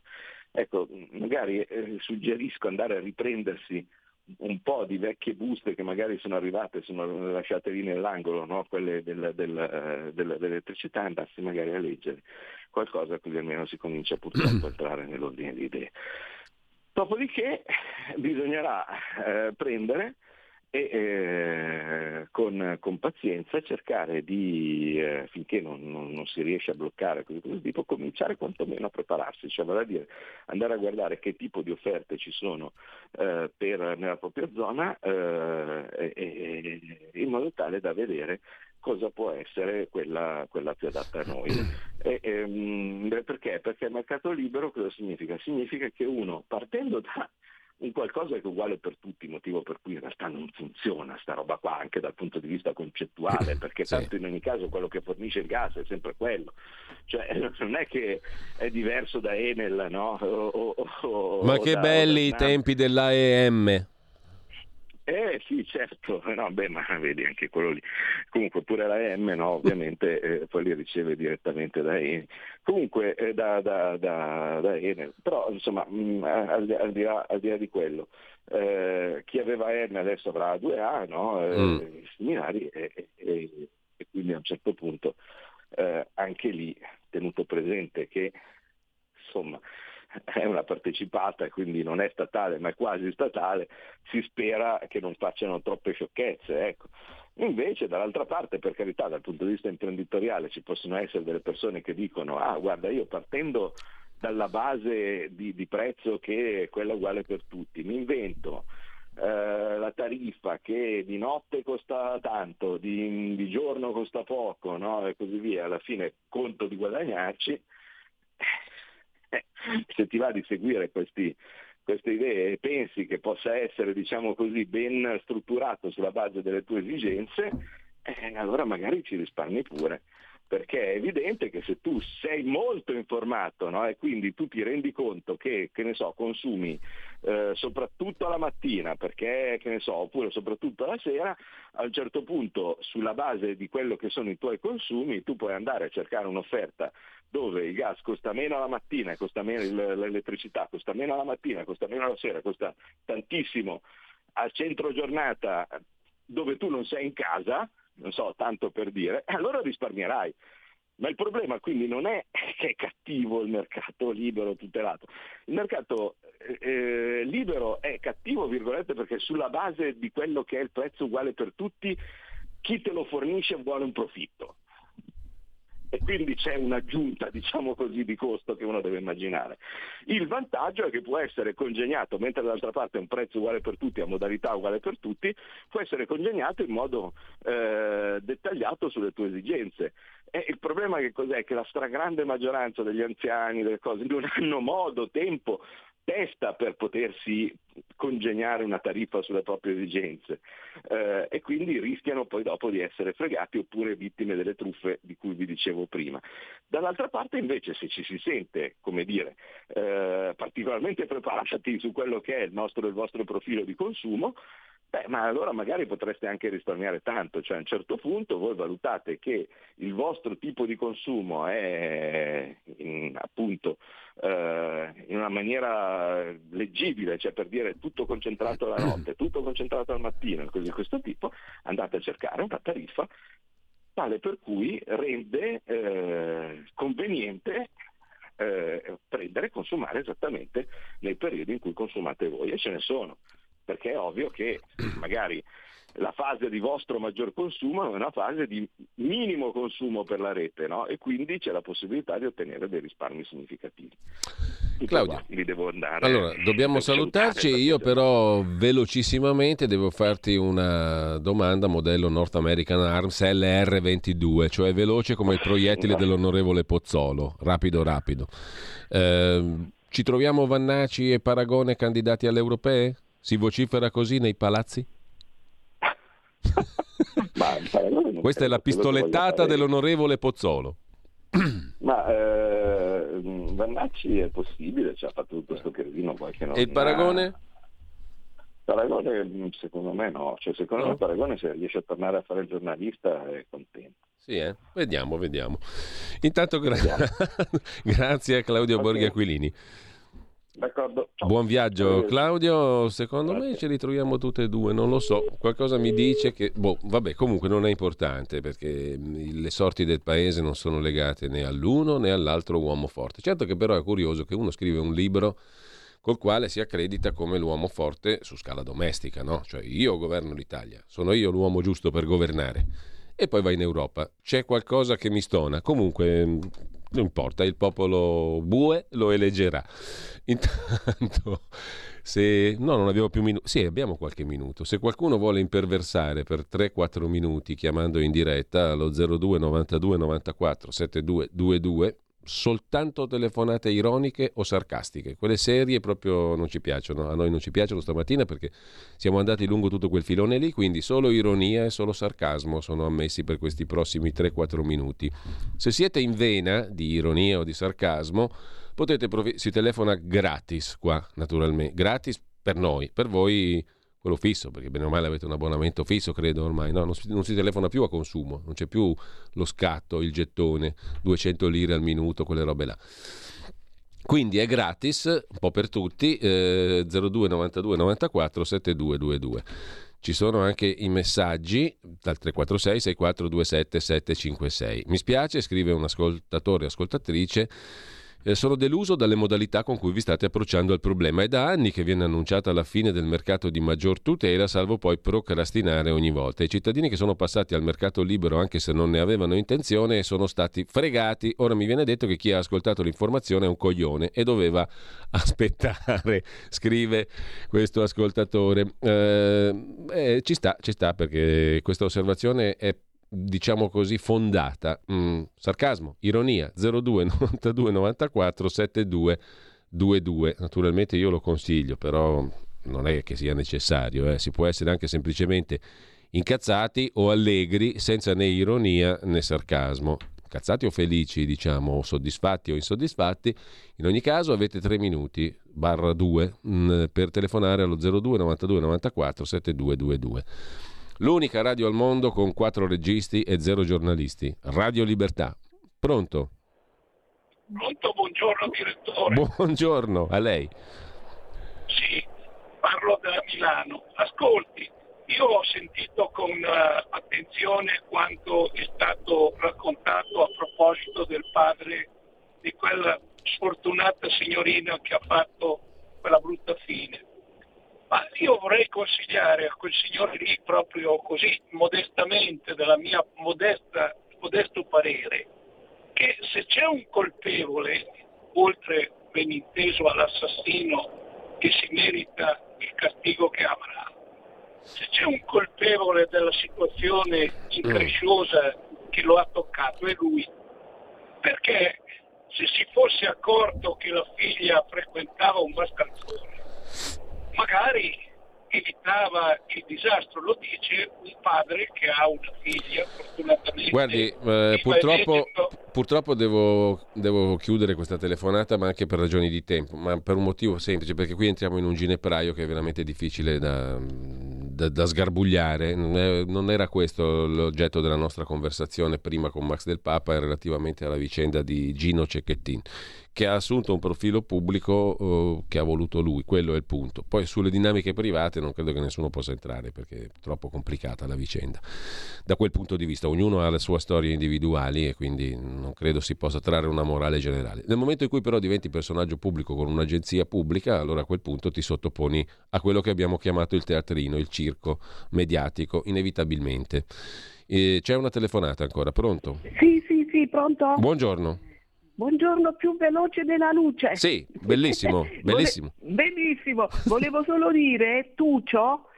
[SPEAKER 2] ecco, magari eh, suggerisco andare a riprendersi un po' di vecchie buste che magari sono arrivate, sono lasciate lì nell'angolo, no? quelle del, del, eh, del, dell'elettricità, andarsi magari a leggere qualcosa così almeno si comincia purtroppo a (clears throat) entrare nell'ordine di idee. Dopodiché bisognerà eh, prendere e eh, con, con, pazienza cercare di, eh, finché non, non, non, si riesce a bloccare così, così tipo, cominciare quantomeno a prepararsi, cioè vale a dire andare a guardare che tipo di offerte ci sono eh, per, nella propria zona eh, e, in modo tale da vedere cosa può essere quella, quella più adatta a noi. E, e, ehm, perché? Perché il mercato libero cosa significa? Significa che uno partendo da un qualcosa che è uguale per tutti, motivo per cui in realtà non funziona sta roba qua anche dal punto di vista concettuale, (laughs) perché sì. tanto in ogni caso quello che fornisce il gas è sempre quello, cioè (laughs) non è che è diverso da Enel, no? O, o, o,
[SPEAKER 1] Ma che belli i tempi dell'AEM!
[SPEAKER 2] Eh sì, certo, no, beh, ma vedi anche quello lì. Comunque pure la M, no, ovviamente (laughs) eh, poi li riceve direttamente da Enel. Comunque eh, da, da, da, da, Enel. Però insomma, mh, mm, al, al, di là, al, di là, di quello, eh, chi aveva Enel adesso avrà 2A, no? Eh, mm. seminari e, e, e, quindi a un certo punto eh, anche lì tenuto presente che insomma è una partecipata quindi non è statale ma è quasi statale, si spera che non facciano troppe sciocchezze. Ecco. Invece dall'altra parte, per carità, dal punto di vista imprenditoriale ci possono essere delle persone che dicono ah guarda io partendo dalla base di, di prezzo che è quella uguale per tutti, mi invento eh, la tariffa che di notte costa tanto, di, di giorno costa poco no? e così via, alla fine conto di guadagnarci, (laughs) se ti va di seguire questi, queste idee e pensi che possa essere, diciamo così, ben strutturato sulla base delle tue esigenze, eh, allora magari ci risparmi pure perché è evidente che se tu sei molto informato no? e quindi tu ti rendi conto che, che so, consumi eh, soprattutto alla mattina, perché, so, oppure soprattutto alla sera, a un certo punto sulla base di quello che sono i tuoi consumi tu puoi andare a cercare un'offerta dove il gas costa meno alla mattina, costa meno l'elettricità, costa meno alla mattina, costa meno alla sera, costa tantissimo al centro giornata dove tu non sei in casa, non so, tanto per dire, e allora risparmierai. Ma il problema quindi non è che è cattivo il mercato libero tutelato. Il mercato eh, libero è cattivo, virgolette, perché sulla base di quello che è il prezzo uguale per tutti, chi te lo fornisce vuole un profitto e quindi c'è un'aggiunta diciamo così, di costo che uno deve immaginare. Il vantaggio è che può essere congegnato, mentre dall'altra parte è un prezzo uguale per tutti, a modalità uguale per tutti, può essere congegnato in modo eh, dettagliato sulle tue esigenze. E il problema che cos'è? Che la stragrande maggioranza degli anziani, delle cose, non hanno modo, tempo testa per potersi congegnare una tariffa sulle proprie esigenze eh, e quindi rischiano poi dopo di essere fregati oppure vittime delle truffe di cui vi dicevo prima. Dall'altra parte invece se ci si sente, come dire, eh, particolarmente preparati su quello che è il, nostro, il vostro profilo di consumo, Beh, ma allora magari potreste anche risparmiare tanto, cioè a un certo punto voi valutate che il vostro tipo di consumo è in, appunto eh, in una maniera leggibile, cioè per dire tutto concentrato la notte, (clears throat) tutto concentrato al mattino, così di questo tipo, andate a cercare una tariffa tale per cui rende eh, conveniente eh, prendere e consumare esattamente nei periodi in cui consumate voi e ce ne sono perché è ovvio che (clears throat) magari la fase di vostro maggior consumo è una fase di minimo consumo per la rete no? e quindi c'è la possibilità di ottenere dei risparmi significativi.
[SPEAKER 1] Tutto Claudio, allora dobbiamo salutarci, io però velocissimamente devo farti una domanda modello North American Arms LR22, cioè veloce come il proiettile dell'onorevole Pozzolo, rapido rapido. Eh, ci troviamo Vannaci e Paragone candidati alle europee? Si vocifera così nei palazzi? (laughs)
[SPEAKER 2] Ma
[SPEAKER 1] Questa è la pistolettata dell'onorevole Pozzolo. (clears throat)
[SPEAKER 2] Ma eh, Vannacci è possibile, ci ha fatto tutto questo casino poi che non
[SPEAKER 1] E il paragone?
[SPEAKER 2] Paragone secondo me no, cioè, secondo no. me Paragone se riesce a tornare a fare il giornalista è contento.
[SPEAKER 1] Sì, eh? vediamo, vediamo. Intanto gra- (laughs) grazie a Claudio okay. Borghi Aquilini.
[SPEAKER 2] D'accordo.
[SPEAKER 1] Ciao. Buon viaggio Claudio, secondo Grazie. me ci ritroviamo tutte e due, non lo so, qualcosa mi dice che, boh, vabbè, comunque non è importante perché le sorti del paese non sono legate né all'uno né all'altro uomo forte. Certo che però è curioso che uno scrive un libro col quale si accredita come l'uomo forte su scala domestica, no? Cioè io governo l'Italia, sono io l'uomo giusto per governare. E poi va in Europa. C'è qualcosa che mi stona. Comunque, non importa, il popolo bue lo eleggerà. Intanto, se... No, non abbiamo più minuti. Sì, abbiamo qualche minuto. Se qualcuno vuole imperversare per 3-4 minuti chiamando in diretta allo 02 92 94 7222 soltanto telefonate ironiche o sarcastiche. Quelle serie proprio non ci piacciono, a noi non ci piacciono stamattina perché siamo andati lungo tutto quel filone lì, quindi solo ironia e solo sarcasmo sono ammessi per questi prossimi 3-4 minuti. Se siete in vena di ironia o di sarcasmo, potete provi- si telefona gratis qua, naturalmente, gratis per noi, per voi quello fisso, perché bene o male avete un abbonamento fisso, credo ormai, no? non, si, non, si, telefona più a consumo, non c'è più lo scatto, il gettone, 200 lire al minuto, quelle robe là. Quindi è gratis, un po' per tutti, eh, 02 92 94 7222. Ci sono anche i messaggi dal 346 6427 756. Mi spiace, scrive un ascoltatore, ascoltatrice sono deluso dalle modalità con cui vi state approcciando al problema. È da anni che viene annunciata la fine del mercato di maggior tutela, salvo poi procrastinare ogni volta. I cittadini che sono passati al mercato libero, anche se non ne avevano intenzione, sono stati fregati. Ora mi viene detto che chi ha ascoltato l'informazione è un coglione e doveva (laughs) aspettare, scrive questo ascoltatore. Eh, eh, ci sta, ci sta perché questa osservazione è diciamo così, fondata. Mm, sarcasmo, ironia, 02 92 94 72 22. Naturalmente io lo consiglio, però non è che sia necessario, eh. si può essere anche semplicemente incazzati o allegri senza né ironia né sarcasmo. Incazzati o felici, diciamo, o soddisfatti o insoddisfatti, in ogni caso avete tre minuti, barra 2, mm, per telefonare allo 02 92 94 7222. L'unica radio al mondo con quattro registi e zero giornalisti. Radio Libertà. Pronto?
[SPEAKER 4] Pronto, buongiorno direttore.
[SPEAKER 1] Buongiorno, a lei.
[SPEAKER 4] Sì, parlo da Milano. Ascolti, io ho sentito con uh, attenzione quanto è stato raccontato a proposito del padre di quella sfortunata signorina che ha fatto quella brutta fine. Ma io vorrei consigliare a quel signore lì proprio così modestamente, della mia modesta, modesto parere, che se c'è un colpevole, oltre ben inteso all'assassino che si merita il castigo che avrà, se c'è un colpevole della situazione incresciosa che lo ha toccato è lui, perché se si fosse accorto che la figlia frequentava un mascalzone, magari evitava il disastro, lo dice un padre che ha una figlia, fortunatamente.
[SPEAKER 1] Guardi, eh, purtroppo, purtroppo devo, devo, chiudere questa telefonata, ma anche per ragioni di tempo, ma per un motivo semplice, perché qui entriamo in un ginepraio che è veramente difficile da, da, da sgarbugliare. Non, è, non, era questo l'oggetto della nostra conversazione prima con Max del Papa relativamente alla vicenda di Gino Cecchettin che ha assunto un profilo pubblico eh, che ha voluto lui, quello è il punto. Poi sulle dinamiche private non credo che nessuno possa entrare perché è troppo complicata la vicenda. Da quel punto di vista ognuno ha le sue storie individuali e quindi non credo si possa trarre una morale generale. Nel momento in cui però diventi personaggio pubblico con un'agenzia pubblica, allora a quel punto ti sottoponi a quello che abbiamo chiamato il teatrino, il circo mediatico, inevitabilmente. E c'è una telefonata ancora, pronto?
[SPEAKER 5] Sì, sì, sì, pronto.
[SPEAKER 1] Buongiorno.
[SPEAKER 5] Buongiorno più veloce della luce.
[SPEAKER 1] Sì, bellissimo, (laughs) bellissimo.
[SPEAKER 5] Benissimo. Volevo solo dire, Tuccio,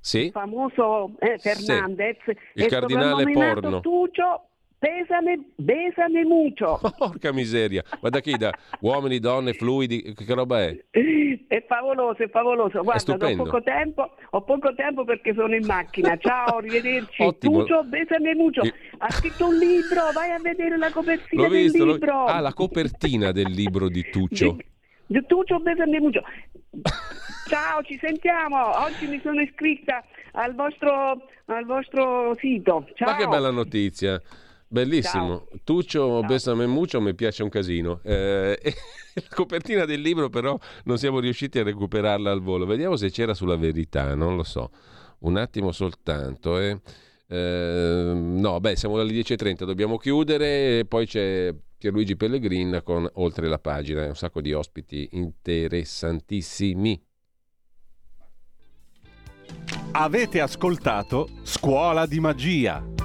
[SPEAKER 1] sì?
[SPEAKER 5] il famoso eh, Fernandez,
[SPEAKER 1] sì. il cardinale porno.
[SPEAKER 5] Tuccio Besame, besame mucho. (laughs)
[SPEAKER 1] Porca miseria, ma da chi? Da uomini, donne, fluidi, che roba è?
[SPEAKER 5] È favoloso, è favoloso. Guarda,
[SPEAKER 1] è
[SPEAKER 5] ho poco, tempo, ho poco tempo perché sono in macchina. Ciao, arrivederci.
[SPEAKER 1] Ottimo.
[SPEAKER 5] Tuccio, besame mucho. Ha scritto un libro, vai a vedere la copertina
[SPEAKER 1] L'ho visto,
[SPEAKER 5] del
[SPEAKER 1] l'ho-
[SPEAKER 5] libro.
[SPEAKER 1] Ah, la copertina del libro di Tuccio.
[SPEAKER 5] Di- (laughs) di Tuccio, besame mucho. Ciao, ci sentiamo. Oggi mi sono iscritta al vostro, al vostro sito. Ciao.
[SPEAKER 1] Ma che bella notizia. Bellissimo. Tuccio Besame Muccio mi piace un casino. Eh, (laughs) la copertina del libro però non siamo riusciti a recuperarla al volo. Vediamo se c'era sulla verità, non lo so. Un attimo soltanto. eh. Eh, no, beh, siamo alle 10.30, dobbiamo chiudere. E poi c'è Pierluigi Pellegrin con Oltre la pagina, un sacco di ospiti interessantissimi.
[SPEAKER 3] Avete ascoltato Scuola di Magia.